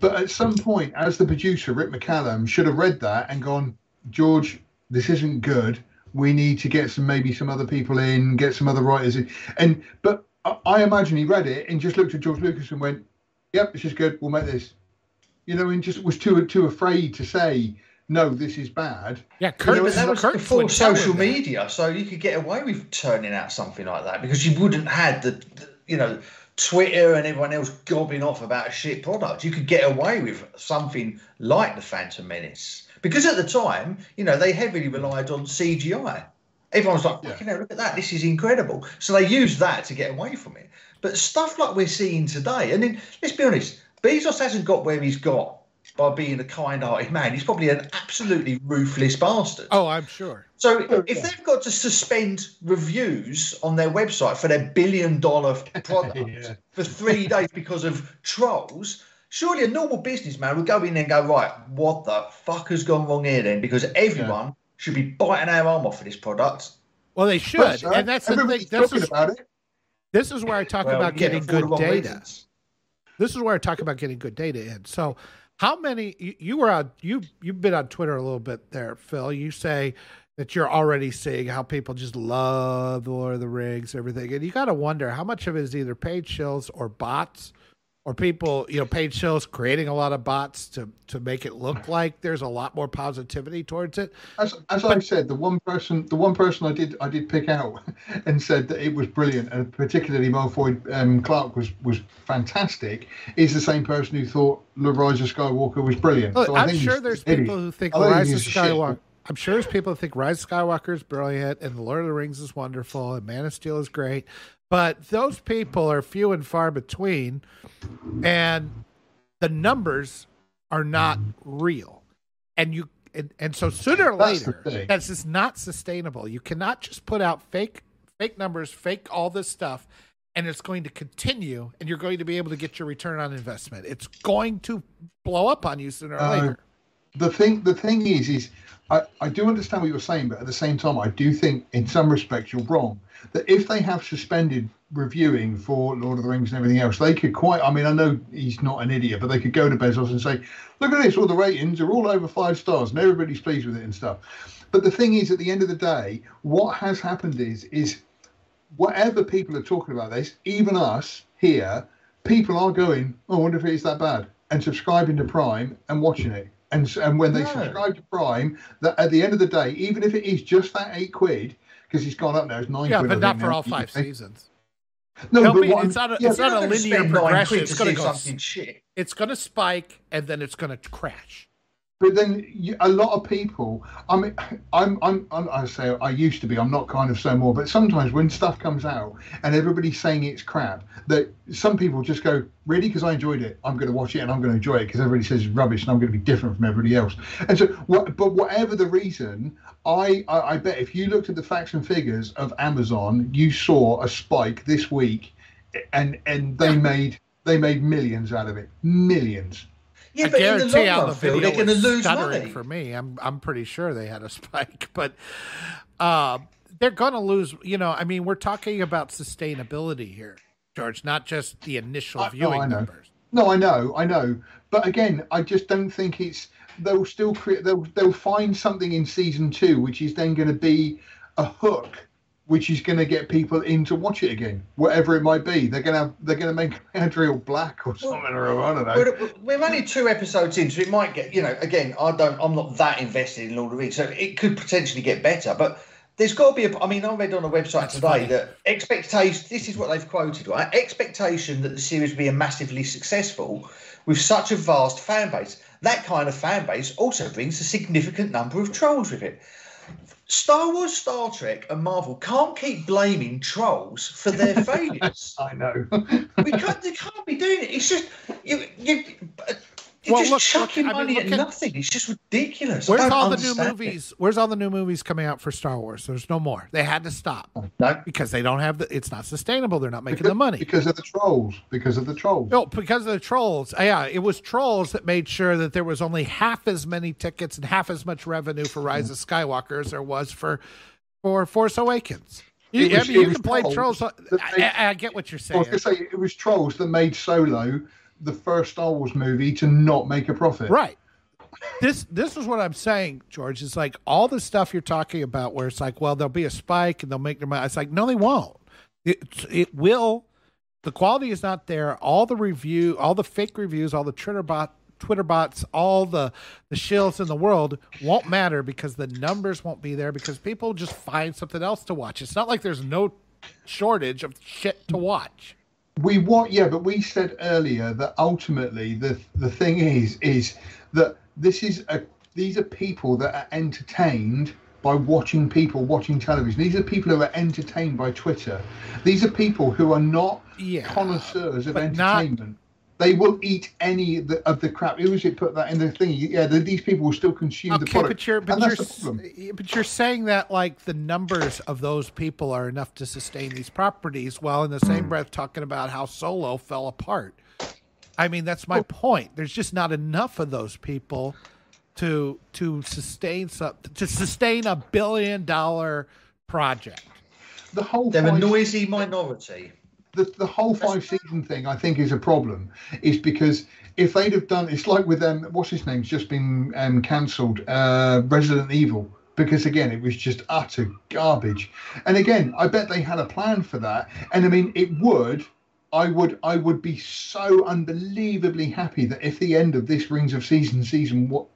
But at some point, as the producer, Rick McCallum should have read that and gone, George, this isn't good. We need to get some maybe some other people in, get some other writers in. And but I imagine he read it and just looked at George Lucas and went, "Yep, this is good. We'll make this." You know, and just was too too afraid to say, "No, this is bad." Yeah, Kurt, you know, that was Kurt before social media, so you could get away with turning out something like that because you wouldn't had the, the you know, Twitter and everyone else gobbing off about a shit product. You could get away with something like the Phantom Menace because at the time, you know, they heavily relied on CGI. Everyone's like, yeah. you know, look at that, this is incredible. So they used that to get away from it. But stuff like we're seeing today, and then let's be honest, Bezos hasn't got where he's got by being a kind-hearted man. He's probably an absolutely ruthless bastard. Oh, I'm sure. So oh, if they've got to suspend reviews on their website for their billion-dollar product yeah. for three days because of trolls, surely a normal businessman would go in and go, right, what the fuck has gone wrong here then? Because everyone yeah. should be biting our arm off for this product. Well, they should, and that's the thing. This is, about it. this is where I talk well, about getting good data. Reasons. This is where I talk about getting good data in. So how many you, you were on you you've been on Twitter a little bit there, Phil. You say that you're already seeing how people just love Lord of the Rings, everything, and you got to wonder how much of it is either paid shills or bots, or people, you know, paid shows creating a lot of bots to to make it look like there's a lot more positivity towards it. As, as but, I said, the one person, the one person I did I did pick out and said that it was brilliant, and particularly Malfoy um, Clark was was fantastic, is the same person who thought the Rise of Skywalker was brilliant. Look, so I'm sure there's people who think Rise of Skywalker. I'm sure there's people who think Rise of Skywalker is brilliant and The Lord of the Rings is wonderful and Man of Steel is great, but those people are few and far between, and the numbers are not real. And you and, and so sooner or that's later, that's just not sustainable. You cannot just put out fake fake numbers, fake all this stuff, and it's going to continue and you're going to be able to get your return on investment. It's going to blow up on you sooner or uh, later. The thing the thing is is I, I do understand what you're saying, but at the same time I do think in some respects you're wrong. That if they have suspended reviewing for Lord of the Rings and everything else, they could quite I mean, I know he's not an idiot, but they could go to Bezos and say, Look at this, all the ratings are all over five stars and everybody's pleased with it and stuff. But the thing is, at the end of the day, what has happened is is whatever people are talking about this, even us here, people are going, oh, I wonder if it is that bad, and subscribing to Prime and watching it. And, and when they no. subscribe to Prime, that at the end of the day, even if it is just that eight quid, because he's gone up now, it's nine yeah, quid. but not for all five seasons. No, but be, it's not a, yeah, it's not a linear progression. It's going to go. Shit. It's going to spike and then it's going to crash. But then you, a lot of people, I mean, I'm, I'm, I'm, I say I used to be. I'm not kind of so more. But sometimes when stuff comes out and everybody's saying it's crap, that some people just go, really, because I enjoyed it, I'm going to watch it and I'm going to enjoy it because everybody says it's rubbish and I'm going to be different from everybody else. And so, what, but whatever the reason, I, I, I bet if you looked at the facts and figures of Amazon, you saw a spike this week, and and they made they made millions out of it, millions. Yeah, I but guarantee in the long run, the Phil, they're going to lose money. For me, I'm I'm pretty sure they had a spike, but uh, they're going to lose. You know, I mean, we're talking about sustainability here, George, not just the initial I, viewing numbers. No, I know, I know, but again, I just don't think it's. They'll still create. They'll they'll find something in season two, which is then going to be a hook which is going to get people in to watch it again, whatever it might be. They're going to have, they're going to make Adriel black or something, well, or I don't know. We're, only two episodes in, so it might get. You know, again, I don't, I'm not that invested in Lord of the Rings, so it could potentially get better. But there's got to be a. I mean, I read on a website That's today funny. that expectation. This is what they've quoted, right? Expectation that the series will be a massively successful with such a vast fan base. That kind of fan base also brings a significant number of trolls with it. Star Wars, Star Trek, and Marvel can't keep blaming trolls for their failures. I know. we can't. They can't be doing it. It's just you. You. You're well, just look, chucking look, money I mean, at, at nothing. It's just ridiculous. Where's all the new movies? It. Where's all the new movies coming out for Star Wars? There's no more. They had to stop. Oh, no, because they don't have the. It's not sustainable. They're not making because, the money because of the trolls. Because of the trolls. No, because of the trolls. Uh, yeah, it was trolls that made sure that there was only half as many tickets and half as much revenue for Rise of Skywalker as there was for for Force Awakens. You, was, I mean, you can play trolls. trolls. I, I, I, get what you're saying. I was going to say it was trolls that made Solo the first Star Wars movie to not make a profit. Right. This this is what I'm saying, George. It's like all the stuff you're talking about, where it's like, well, there'll be a spike and they'll make their money. It's like, no, they won't. It it will. The quality is not there. All the review, all the fake reviews, all the Twitter bot, Twitter bots, all the the shills in the world won't matter because the numbers won't be there because people just find something else to watch. It's not like there's no shortage of shit to watch. We want Yeah, but we said earlier that ultimately the the thing is is that this is a these are people that are entertained by watching people watching television. These are people who are entertained by Twitter. These are people who are not yeah, connoisseurs of entertainment. Not, they will eat any of the, of the crap. Who was it put that in the thing? Yeah, the, these people will still consume okay, the product. But you're, but, you're, but you're saying that like the numbers of those people are enough to sustain these properties, while in the same hmm. breath talking about how Solo fell apart. I mean, that's my point. There's just not enough of those people to to sustain some to sustain a billion dollar project. The whole they're a noisy minority the, the whole five season thing, I think, is a problem. Is because if they'd have done, it's like with um, what's his name's just been um, cancelled, uh, Resident Evil, because again, it was just utter garbage. And again, I bet they had a plan for that. And I mean, it would. I would I would be so unbelievably happy that if the end of this Rings of Season season what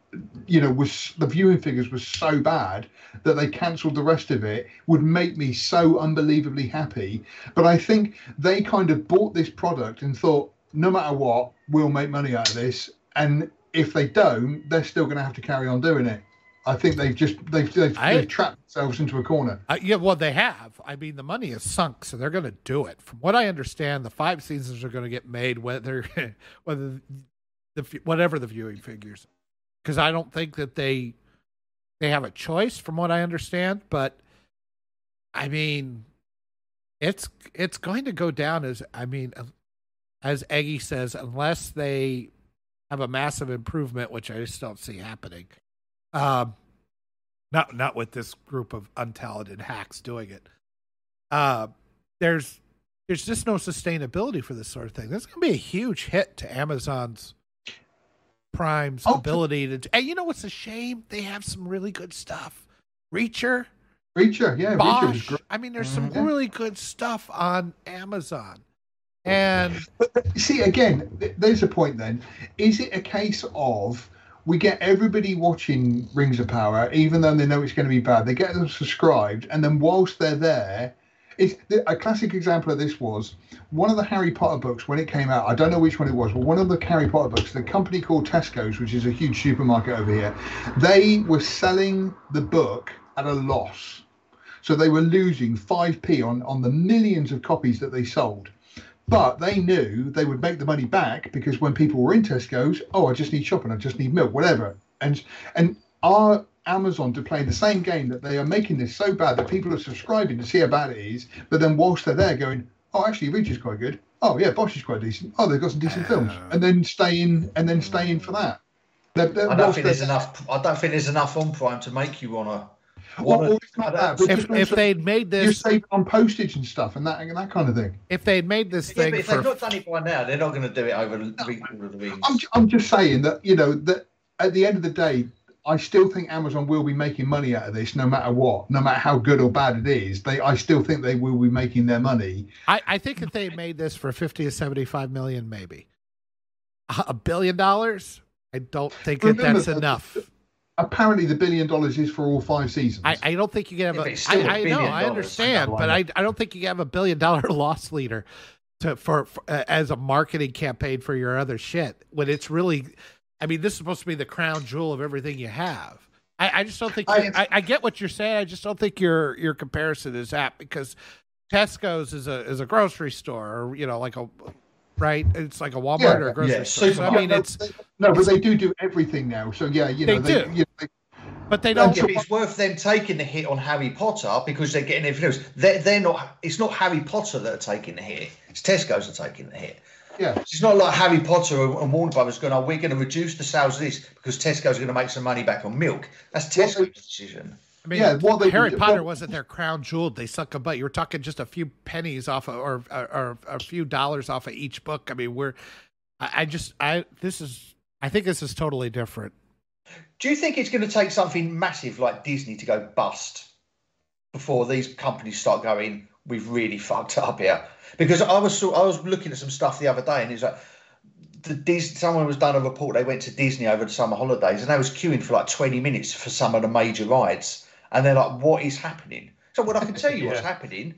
you know was the viewing figures was so bad that they cancelled the rest of it would make me so unbelievably happy but i think they kind of bought this product and thought no matter what we'll make money out of this and if they don't they're still going to have to carry on doing it I think they've just they've they've, I, they've trapped themselves into a corner. Uh, yeah, well, they have. I mean, the money is sunk, so they're going to do it. From what I understand, the five seasons are going to get made whether whether the whatever the viewing figures because I don't think that they they have a choice from what I understand. But I mean, it's it's going to go down as I mean, as Eggy says, unless they have a massive improvement, which I just don't see happening. Um, not not with this group of untalented hacks doing it. Uh, there's there's just no sustainability for this sort of thing. This is going to be a huge hit to Amazon's Prime's oh, ability to. And you know what's a shame? They have some really good stuff. Reacher. Reacher, yeah. Bosch. I mean, there's some mm-hmm. really good stuff on Amazon. And but, see, again, there's a point. Then, is it a case of we get everybody watching Rings of Power, even though they know it's going to be bad? They get them subscribed, and then whilst they're there, it's a classic example of this was one of the Harry Potter books when it came out. I don't know which one it was, but one of the Harry Potter books, the company called Tesco's, which is a huge supermarket over here, they were selling the book at a loss. So they were losing 5p on, on the millions of copies that they sold. But they knew they would make the money back because when people were in Tesco's, oh, I just need shopping, I just need milk, whatever. And and our Amazon to play the same game that they are making this so bad that people are subscribing to see how bad it is, but then whilst they're there going, oh, actually, Reach is quite good. Oh, yeah, Bosch is quite decent. Oh, they've got some decent films, and then stay in, and then stay in for that. They're, they're, I don't think there's enough. I don't think there's enough on Prime to make you wanna. Well, well, that, if, if they'd made this, you save on postage and stuff and that and that kind of thing. If they'd made this yeah, thing, if for... they've not done it by now, they're not going to do it over no, the week. I'm, I'm just saying that you know that at the end of the day, I still think Amazon will be making money out of this, no matter what, no matter how good or bad it is. They, I still think they will be making their money. I, I think if they made this for fifty to seventy-five million, maybe a billion dollars. I don't think that that's enough. Apparently, the billion dollars is for all five seasons. I, I don't think you can have a. I, I know, I understand, but I, I don't think you can have a billion dollar loss leader to for, for uh, as a marketing campaign for your other shit when it's really I mean, this is supposed to be the crown jewel of everything you have. I, I just don't think I, I, I, get what you're saying. I just don't think your your comparison is apt because Tesco's is a is a grocery store, or you know, like a right. It's like a Walmart yeah, or a grocery yeah, store. So, I mean, it's no, but they do do everything now. So yeah, you know, they, they do. You know, they, but they don't. Yeah, it's worth them taking the hit on Harry Potter because they're getting everything else. They're, they're not. It's not Harry Potter that are taking the hit. It's Tesco's are taking the hit. Yeah. It's not like Harry Potter and Warner Brothers going, oh, we're going to reduce the sales of this because Tesco's going to make some money back on milk. That's Tesco's decision. I mean, yeah, well, they, Harry Potter well, wasn't their crown jewel. They suck a butt. You were talking just a few pennies off of, or, or, or a few dollars off of each book. I mean, we're, I, I just, I, this is, I think this is totally different. Do you think it's going to take something massive like Disney to go bust before these companies start going, we've really fucked up here? because I was I was looking at some stuff the other day, and it's like the Disney, someone was done a report. They went to Disney over the summer holidays, and they was queuing for like twenty minutes for some of the major rides, and they're like, "What is happening?" So what I can tell you yeah. what's happening,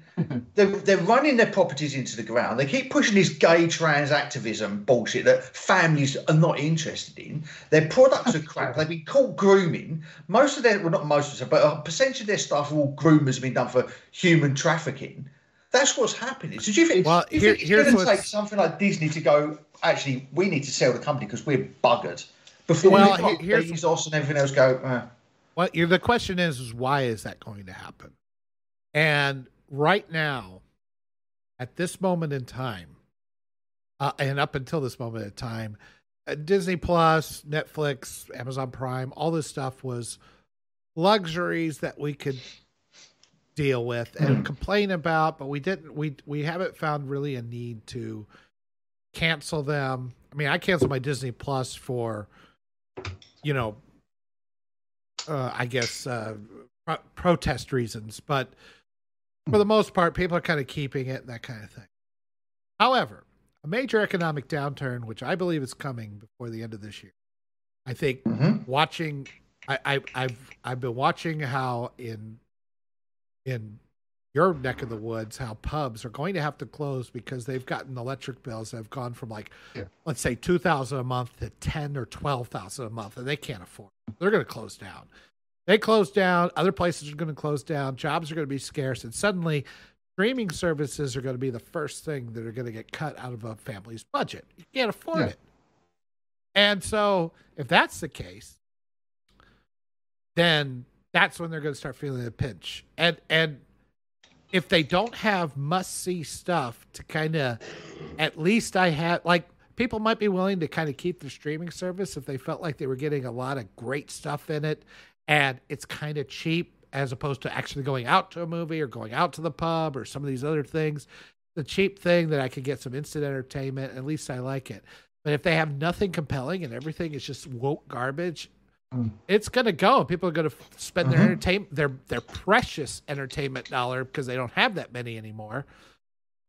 they're, they're running their properties into the ground. They keep pushing this gay trans activism bullshit that families are not interested in. Their products are crap. They've been caught grooming. Most of their, well, not most of them, but a percentage of their staff are all groomers have been done for human trafficking. That's what's happening. So do you think, well, you here, think it's going to take something like Disney to go, actually, we need to sell the company because we're buggered before well, here's, Bezos and everything else go, uh. Well, the question is, is why is that going to happen? And right now, at this moment in time, uh, and up until this moment in time, uh, Disney Plus, Netflix, Amazon Prime, all this stuff was luxuries that we could deal with and mm. complain about, but we didn't. We we haven't found really a need to cancel them. I mean, I canceled my Disney Plus for, you know, uh, I guess uh, pro- protest reasons, but for the most part, people are kind of keeping it and that kind of thing. However, a major economic downturn, which I believe is coming before the end of this year. I think mm-hmm. watching, I, I, I've I've been watching how in in your neck of the woods how pubs are going to have to close because they've gotten electric bills that have gone from like yeah. let's say 2000 a month to 10 or 12,000 a month and they can't afford. It. They're going to close down. They close down, other places are going to close down, jobs are going to be scarce and suddenly streaming services are going to be the first thing that are going to get cut out of a family's budget. You can't afford yeah. it. And so if that's the case, then that's when they're going to start feeling the pinch. And and if they don't have must see stuff to kind of at least I had like people might be willing to kind of keep the streaming service if they felt like they were getting a lot of great stuff in it and it's kind of cheap as opposed to actually going out to a movie or going out to the pub or some of these other things. The cheap thing that I could get some instant entertainment, at least I like it. But if they have nothing compelling and everything is just woke garbage, Mm. It's gonna go. People are gonna spend their mm-hmm. entertainment, their their precious entertainment dollar because they don't have that many anymore.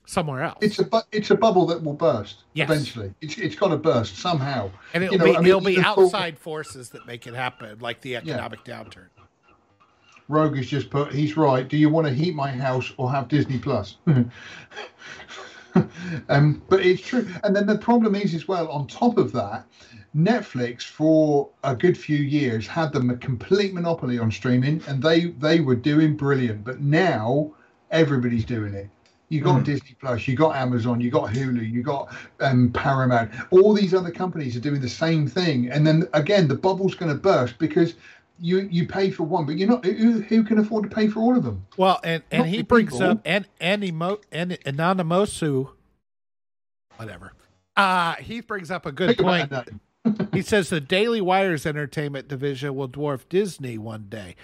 Somewhere else. It's a bu- it's a bubble that will burst yes. eventually. It's it's got to burst somehow. And it'll you know, be I mean, it'll be outside forces that make it happen, like the economic yeah. downturn. Rogue has just put. He's right. Do you want to heat my house or have Disney Plus? um, but it's true. And then the problem is as well. On top of that, Netflix for a good few years had them a complete monopoly on streaming, and they they were doing brilliant. But now everybody's doing it. You got mm. Disney Plus, you got Amazon, you got Hulu, you got um, Paramount. All these other companies are doing the same thing, and then again the bubble's going to burst because you you pay for one, but you're not who, who can afford to pay for all of them. Well, and and he brings people. up and and emo and Anonymosu, whatever. Uh he brings up a good Think point he says the Daily Wire's entertainment division will dwarf Disney one day.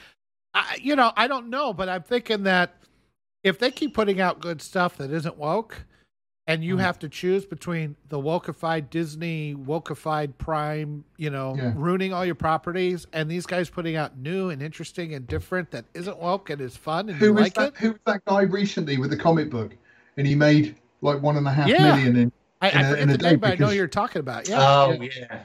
I, you know, I don't know, but I'm thinking that if they keep putting out good stuff that isn't woke, and you mm. have to choose between the wokeified Disney, wokeified Prime, you know, yeah. ruining all your properties, and these guys putting out new and interesting and different that isn't woke and is fun and who you like that, it. Who was that guy recently with the comic book, and he made like one and a half yeah. million in I, I forget the name, but I know you're talking about. Yeah. Oh yeah.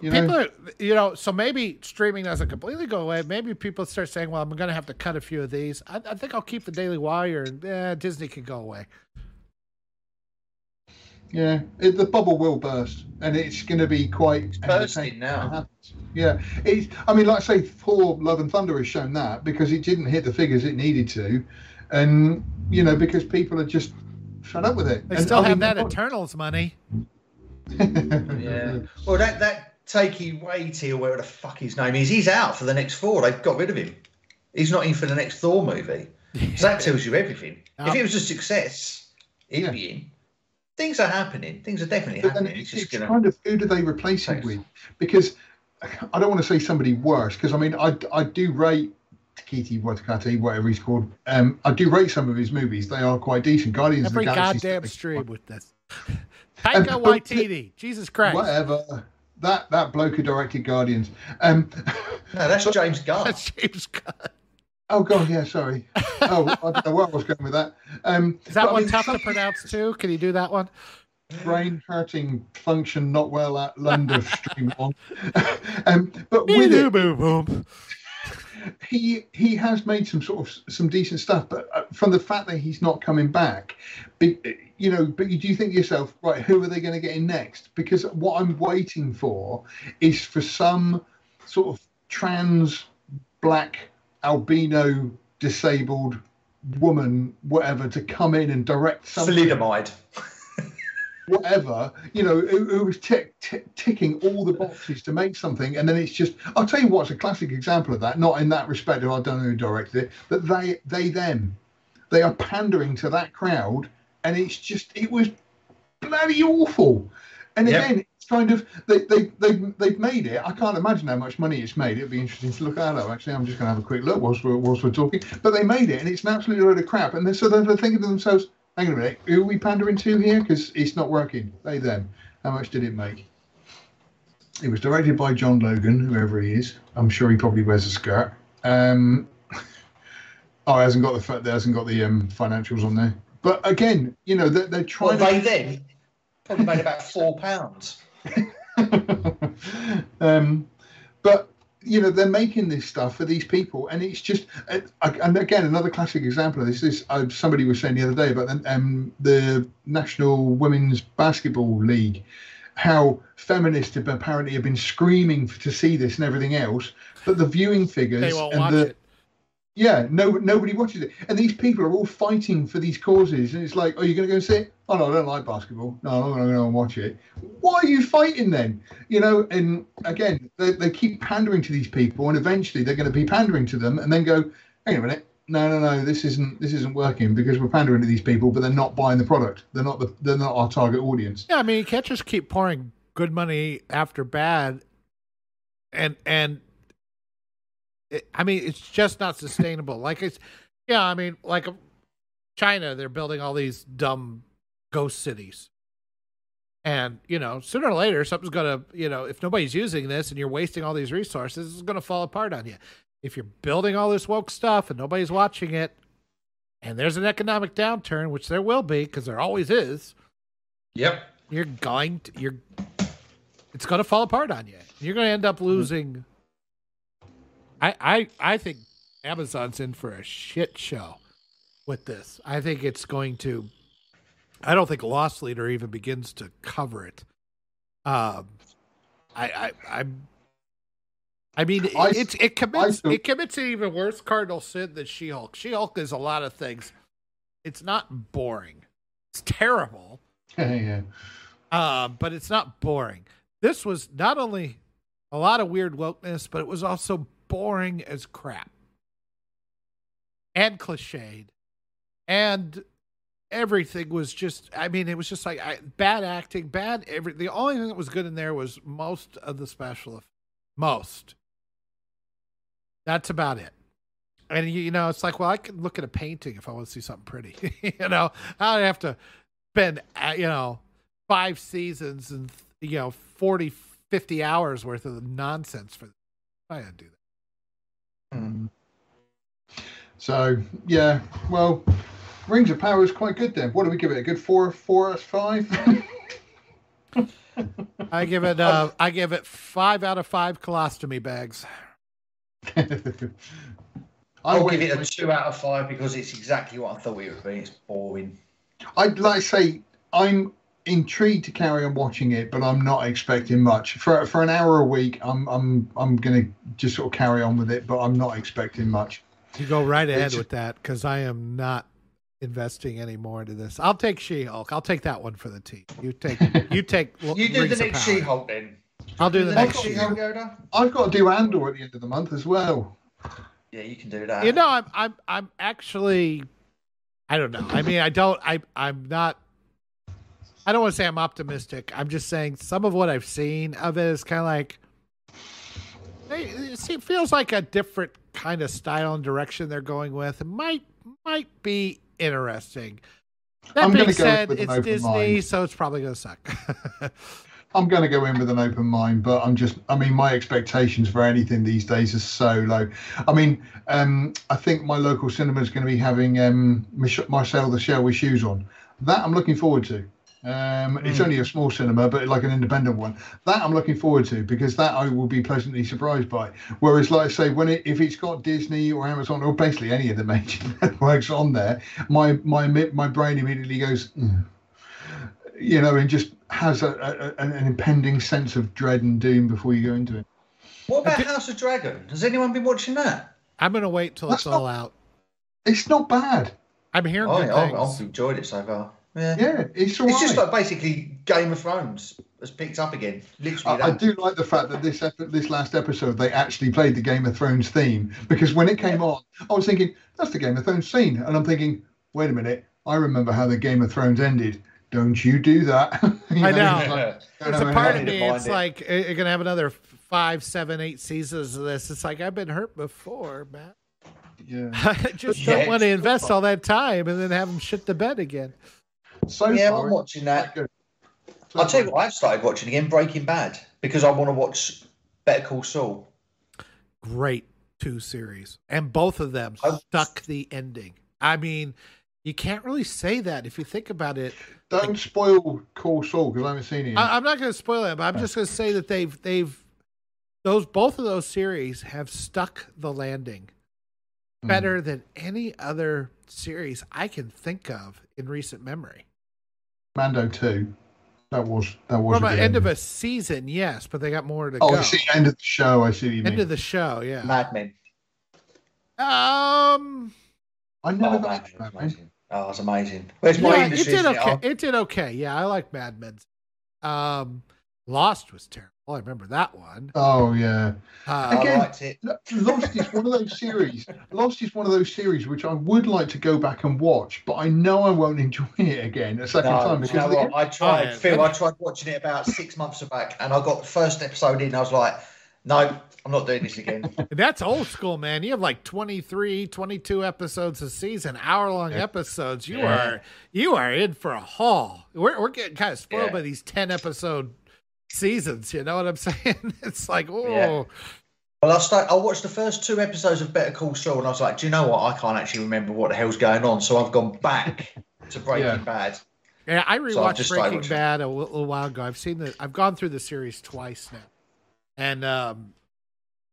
You people, know, are, you know, so maybe streaming doesn't completely go away. Maybe people start saying, "Well, I'm going to have to cut a few of these." I, I think I'll keep the Daily Wire, and eh, Disney can go away. Yeah, it, the bubble will burst, and it's going to be quite it's bursting now. Yeah, it's. I mean, like I say, Thor: Love and Thunder has shown that because it didn't hit the figures it needed to, and you know because people are just Shut up with it. They and still have that Eternals money. yeah. Well, that that Taika Waititi or whatever the fuck his name is, he's out for the next four. They've got rid of him. He's not in for the next Thor movie. So that tells you everything. Um, if it was a success, he'd yeah. be in. Things are happening. Things are definitely but happening. It's, it's, it's gonna... kind of who do they replace him with? Because I don't want to say somebody worse. Because I mean, I I do rate Kiti Watakati, whatever he's called. Um, I do rate some of his movies; they are quite decent. Guardians Every of the Galaxy. goddamn stream with this. Taika um, Waititi, Jesus Christ. Whatever. That that bloke who directed Guardians. Um, no, that's James Gunn. That's James Gunn. Oh God, yeah, sorry. Oh, I don't know where I was going with that. Um, Is that one I mean, tough to pronounce too? Can you do that one? Brain hurting, function not well at London stream on. um, but with it, boom, boom. he he has made some sort of some decent stuff, but uh, from the fact that he's not coming back, you know, but you do think to yourself, right? Who are they going to get in next? Because what I'm waiting for is for some sort of trans black albino disabled woman, whatever, to come in and direct something. Thalidomide. whatever, you know, who, who was t- t- ticking all the boxes to make something, and then it's just. I'll tell you what's a classic example of that. Not in that respect, I don't know who directed it, but they, they, them, they are pandering to that crowd, and it's just, it was bloody awful. And yep. again, it's kind of they they they they've made it. I can't imagine how much money it's made. It'd be interesting to look at it. Actually, I'm just going to have a quick look whilst we're whilst we're talking. But they made it, and it's an absolute load of crap. And they're, so they're thinking to themselves, hang on a minute, who are we pandering to here? Because it's not working. They, them. How much did it make? It was directed by John Logan, whoever he is. I'm sure he probably wears a skirt. Um, oh, it hasn't got the there hasn't got the um, financials on there. But again, you know, they're, they're trying. Well, they then probably made about four pounds. um, but you know they're making this stuff for these people and it's just uh, and again another classic example of this is uh, somebody was saying the other day about the, um, the national women's basketball league how feminists have apparently have been screaming to see this and everything else but the viewing figures and the, it. Yeah, no, nobody watches it, and these people are all fighting for these causes, and it's like, are you going to go and see it? Oh no, I don't like basketball. No, I'm not going to go and watch it. Why are you fighting then? You know, and again, they, they keep pandering to these people, and eventually they're going to be pandering to them, and then go, hang a minute, no, no, no, this isn't this isn't working because we're pandering to these people, but they're not buying the product. They're not the they're not our target audience. Yeah, I mean, you can't just keep pouring good money after bad, and and it, I mean, it's just not sustainable. like it's, yeah, I mean, like China, they're building all these dumb ghost cities. And, you know, sooner or later, something's going to, you know, if nobody's using this and you're wasting all these resources, it's going to fall apart on you. If you're building all this woke stuff and nobody's watching it, and there's an economic downturn, which there will be because there always is. Yep. You're going to, you're, it's going to fall apart on you. You're going to end up mm-hmm. I, I I think Amazon's in for a shit show with this. I think it's going to. I don't think Loss Leader even begins to cover it. Um, I I I'm. I mean, I, it's it commits it commits an even worse cardinal sin than She Hulk. She Hulk is a lot of things. It's not boring. It's terrible. yeah. Uh, but it's not boring. This was not only a lot of weird wokeness, but it was also boring as crap and cliched and everything was just i mean it was just like I, bad acting bad every the only thing that was good in there was most of the special effects. most. That's about it. And you, you know it's like well i can look at a painting if i want to see something pretty you know? I don't have to spend uh, you know five seasons and you know 40 50 hours worth of nonsense for i gotta do that Mm. So yeah, well, Rings of Power is quite good. Then what do we give it? A good four, four out of five. I give it. Uh, I give it five out of five colostomy bags. I'll give it a two out of five because it's exactly what I thought it would be. It's boring. I'd like to say I'm intrigued to carry on watching it, but I'm not expecting much for for an hour a week. I'm I'm I'm gonna just sort of carry on with it, but I'm not expecting much. You go right ahead it's, with that because I am not investing any more into this. I'll take She-Hulk. I'll take that one for the team. You take you take. you do the next She-Hulk then. I'll do the, the next She-Hulk. I've got to do Andor at the end of the month as well. Yeah, you can do that. You know, I'm I'm I'm actually. I don't know. I mean, I don't. I I'm not I don't want to say I'm optimistic. I'm just saying some of what I've seen of it is kind of like it feels like a different kind of style and direction they're going with. It might might be interesting. That I'm being said, it's Disney, mind. so it's probably going to suck. I'm going to go in with an open mind, but I'm just, I mean, my expectations for anything these days are so low. I mean, um, I think my local cinema is going to be having um, Marcel the Shell with shoes on. That I'm looking forward to Um, mm. It's hmm. only a small cinema, but like an independent one. That I'm looking forward to because that I will be pleasantly surprised by. Whereas, like I say, when it if it's got Disney or Amazon or basically any of the major networks on there, my my my brain immediately goes, mm. you know, and just has a, a, an impending sense of dread and doom before you go into it. What about House of Dragon? Has anyone been watching that? I'm going to wait till That's it's all out. It's not bad. I'm hearing oh, good I've, I've enjoyed it so far. Yeah, yeah it's It's just like basically Game of Thrones has picked up again. Literally, I, I, do like the fact that this ep- this last episode they actually played the Game of Thrones theme because when it came on, I was thinking that's the Game of Thrones scene, and I'm thinking, wait a minute, I remember how the Game of Thrones ended. Don't you do that? you I know. know. Like, There's a part of me. It's it. like you're gonna have another five, seven, eight seasons of this. It's like I've been hurt before, man. Yeah. I just yeah, don't want to invest all that time and then have them shit the bed again. So yeah, far, I'm watching that. So I'll tell you what, I've started watching again Breaking Bad because I want to watch Better Call Saul. Great two series, and both of them I, stuck the ending. I mean, you can't really say that if you think about it. Don't like, spoil Call Saul because I haven't seen it. I, am not going to spoil it, but I'm just going to say that they've they've those both of those series have stuck the landing hmm. better mm. than any other series I can think of in recent memory. Mando two. That was that was from an end of a season, yes, but they got more to oh, go. Oh, see, end of the show. I see what you end mean. of the show, yeah. Mad Men. Um, I never oh, got Mad Men. Oh, it's amazing. Where's my yeah, it did okay. It did okay. Yeah, I like Mad Men. Um, Lost was terrible. I remember that one. Oh yeah. Uh, Again, I liked it. Lost is one of those series. Lost is one of those series which I would like to go back and watch, but I know I won't enjoy it again a second no, time. Because you know what? I tried, oh, Phil. I tried watching it about six months back, and I got the first episode in. I was like, no, I'm not doing this again. That's old school, man. You have like 23, 22 episodes a season, hour long yeah. episodes. You yeah. are you are in for a haul. We're we're getting kind of spoiled yeah. by these 10 episode seasons. You know what I'm saying? It's like, oh. Yeah. Well, I start, I watched the first two episodes of Better Call Saul, and I was like, do you know what? I can't actually remember what the hell's going on. So I've gone back to Breaking yeah. Bad. Yeah, I rewatched so Breaking Bad a little while ago. I've seen the, I've gone through the series twice now, and um,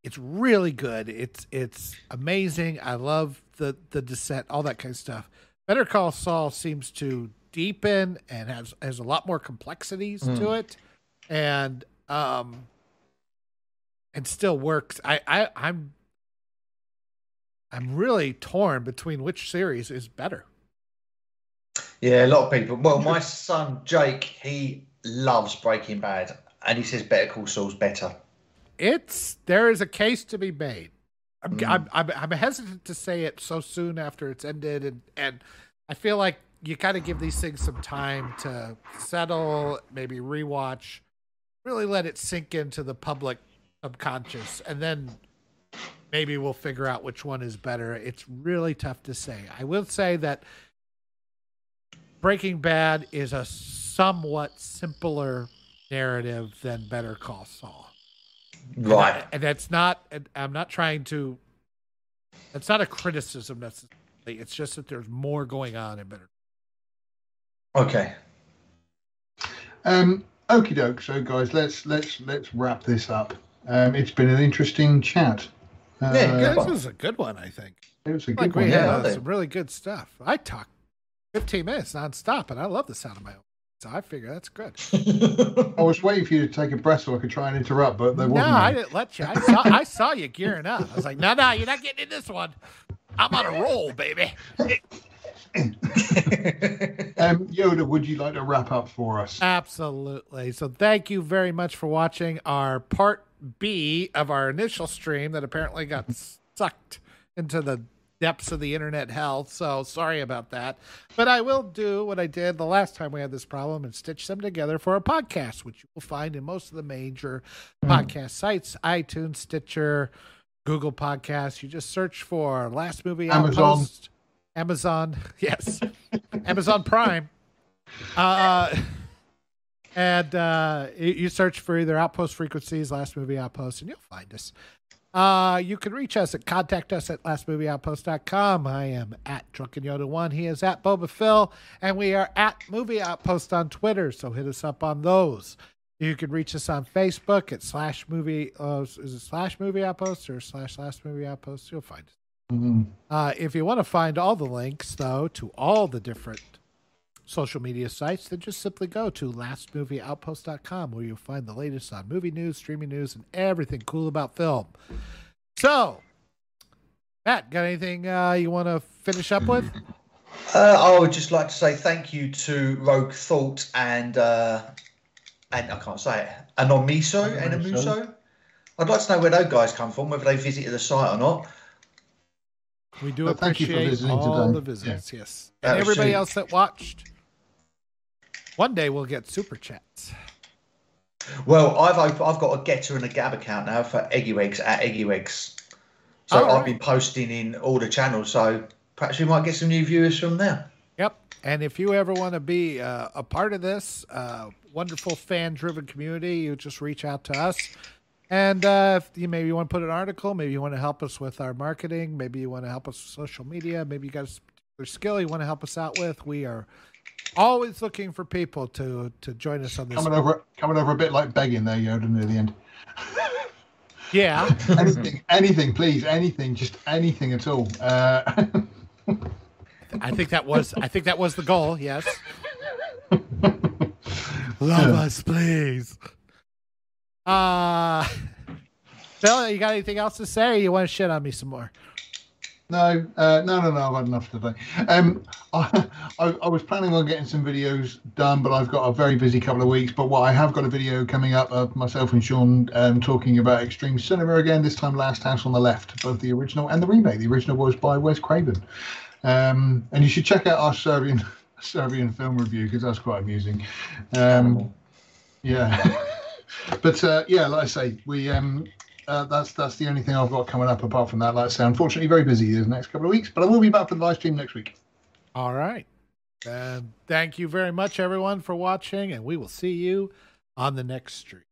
it's really good. It's it's amazing. I love the the descent, all that kind of stuff. Better Call Saul seems to deepen and has has a lot more complexities mm. to it and um and still works. I, I I'm I'm really torn between which series is better. Yeah, a lot of people. Well, my son Jake, he loves Breaking Bad, and he says Better Call Saul's better. It's there is a case to be made. I'm, mm. I'm, I'm, I'm hesitant to say it so soon after it's ended, and and I feel like you kind of give these things some time to settle, maybe rewatch really let it sink into the public subconscious and then maybe we'll figure out which one is better. It's really tough to say. I will say that Breaking Bad is a somewhat simpler narrative than Better Call Saul. Right. And, and that's not, I'm not trying to, that's not a criticism necessarily. It's just that there's more going on in Better. Okay. Um, Okie doke. So, guys, let's let's let's wrap this up. Um, it's been an interesting chat. Uh, yeah, this was a good one. I think it was a good like one. Yeah, some really good stuff. I talked 15 minutes nonstop, and I love the sound of my own. So I figure that's good. I was waiting for you to take a breath so I could try and interrupt, but there wasn't. No, I didn't let you. I saw, I saw you gearing up. I was like, no, no, you're not getting in this one. I'm on a roll, baby. um, Yoda, would you like to wrap up for us? Absolutely. So, thank you very much for watching our part B of our initial stream that apparently got sucked into the depths of the internet hell. So, sorry about that. But I will do what I did the last time we had this problem and stitch them together for a podcast, which you will find in most of the major mm. podcast sites iTunes, Stitcher, Google Podcasts. You just search for Last Movie Amazon. Outpost. Amazon, yes, Amazon Prime. Uh, and uh, you search for either Outpost Frequencies, Last Movie Outpost, and you'll find us. Uh, you can reach us at contact us at lastmovieoutpost.com. I am at Drunken Yoda One. He is at Boba Phil, and we are at Movie Outpost on Twitter. So hit us up on those. You can reach us on Facebook at slash movie. Uh, is it slash movie outpost or slash last movie outpost? You'll find it. Mm-hmm. Uh, if you want to find all the links, though, to all the different social media sites, then just simply go to lastmovieoutpost.com where you'll find the latest on movie news, streaming news, and everything cool about film. So, Matt, got anything uh, you want to finish up with? Uh, I would just like to say thank you to Rogue Thought and uh, and I can't say it, Anomiso, Anamuso. I'd like to know where those guys come from, whether they visited the site or not. We do appreciate all today. the visits, yeah. yes, and everybody else that watched. One day we'll get super chats. Well, I've I've got a Gettr and a Gab account now for Eggy Eggs at Eggy Eggs. So right. I've been posting in all the channels. So perhaps we might get some new viewers from there. Yep. And if you ever want to be uh, a part of this uh, wonderful fan-driven community, you just reach out to us. And uh, if you maybe you want to put an article, maybe you want to help us with our marketing, maybe you want to help us with social media, maybe you got a particular skill you want to help us out with. We are Always looking for people to to join us on this. Coming over, coming over a bit like begging there, Yoda, near the end. Yeah. anything, anything, please, anything, just anything at all. Uh... I think that was, I think that was the goal. Yes. Love us, please. Uh, Phil, you got anything else to say? You want to shit on me some more? No, uh, no, no, no. I've had enough today. Um, I, I, I, was planning on getting some videos done, but I've got a very busy couple of weeks. But what I have got a video coming up of myself and Sean um, talking about extreme cinema again. This time, Last House on the Left, both the original and the remake. The original was by Wes Craven, um, and you should check out our Serbian Serbian film review because that's quite amusing. Um, yeah, but uh, yeah, like I say, we um, uh, that's that's the only thing I've got coming up. Apart from that, like I say, unfortunately, very busy the next couple of weeks. But I will be back for the live stream next week. All right. And thank you very much, everyone, for watching, and we will see you on the next stream.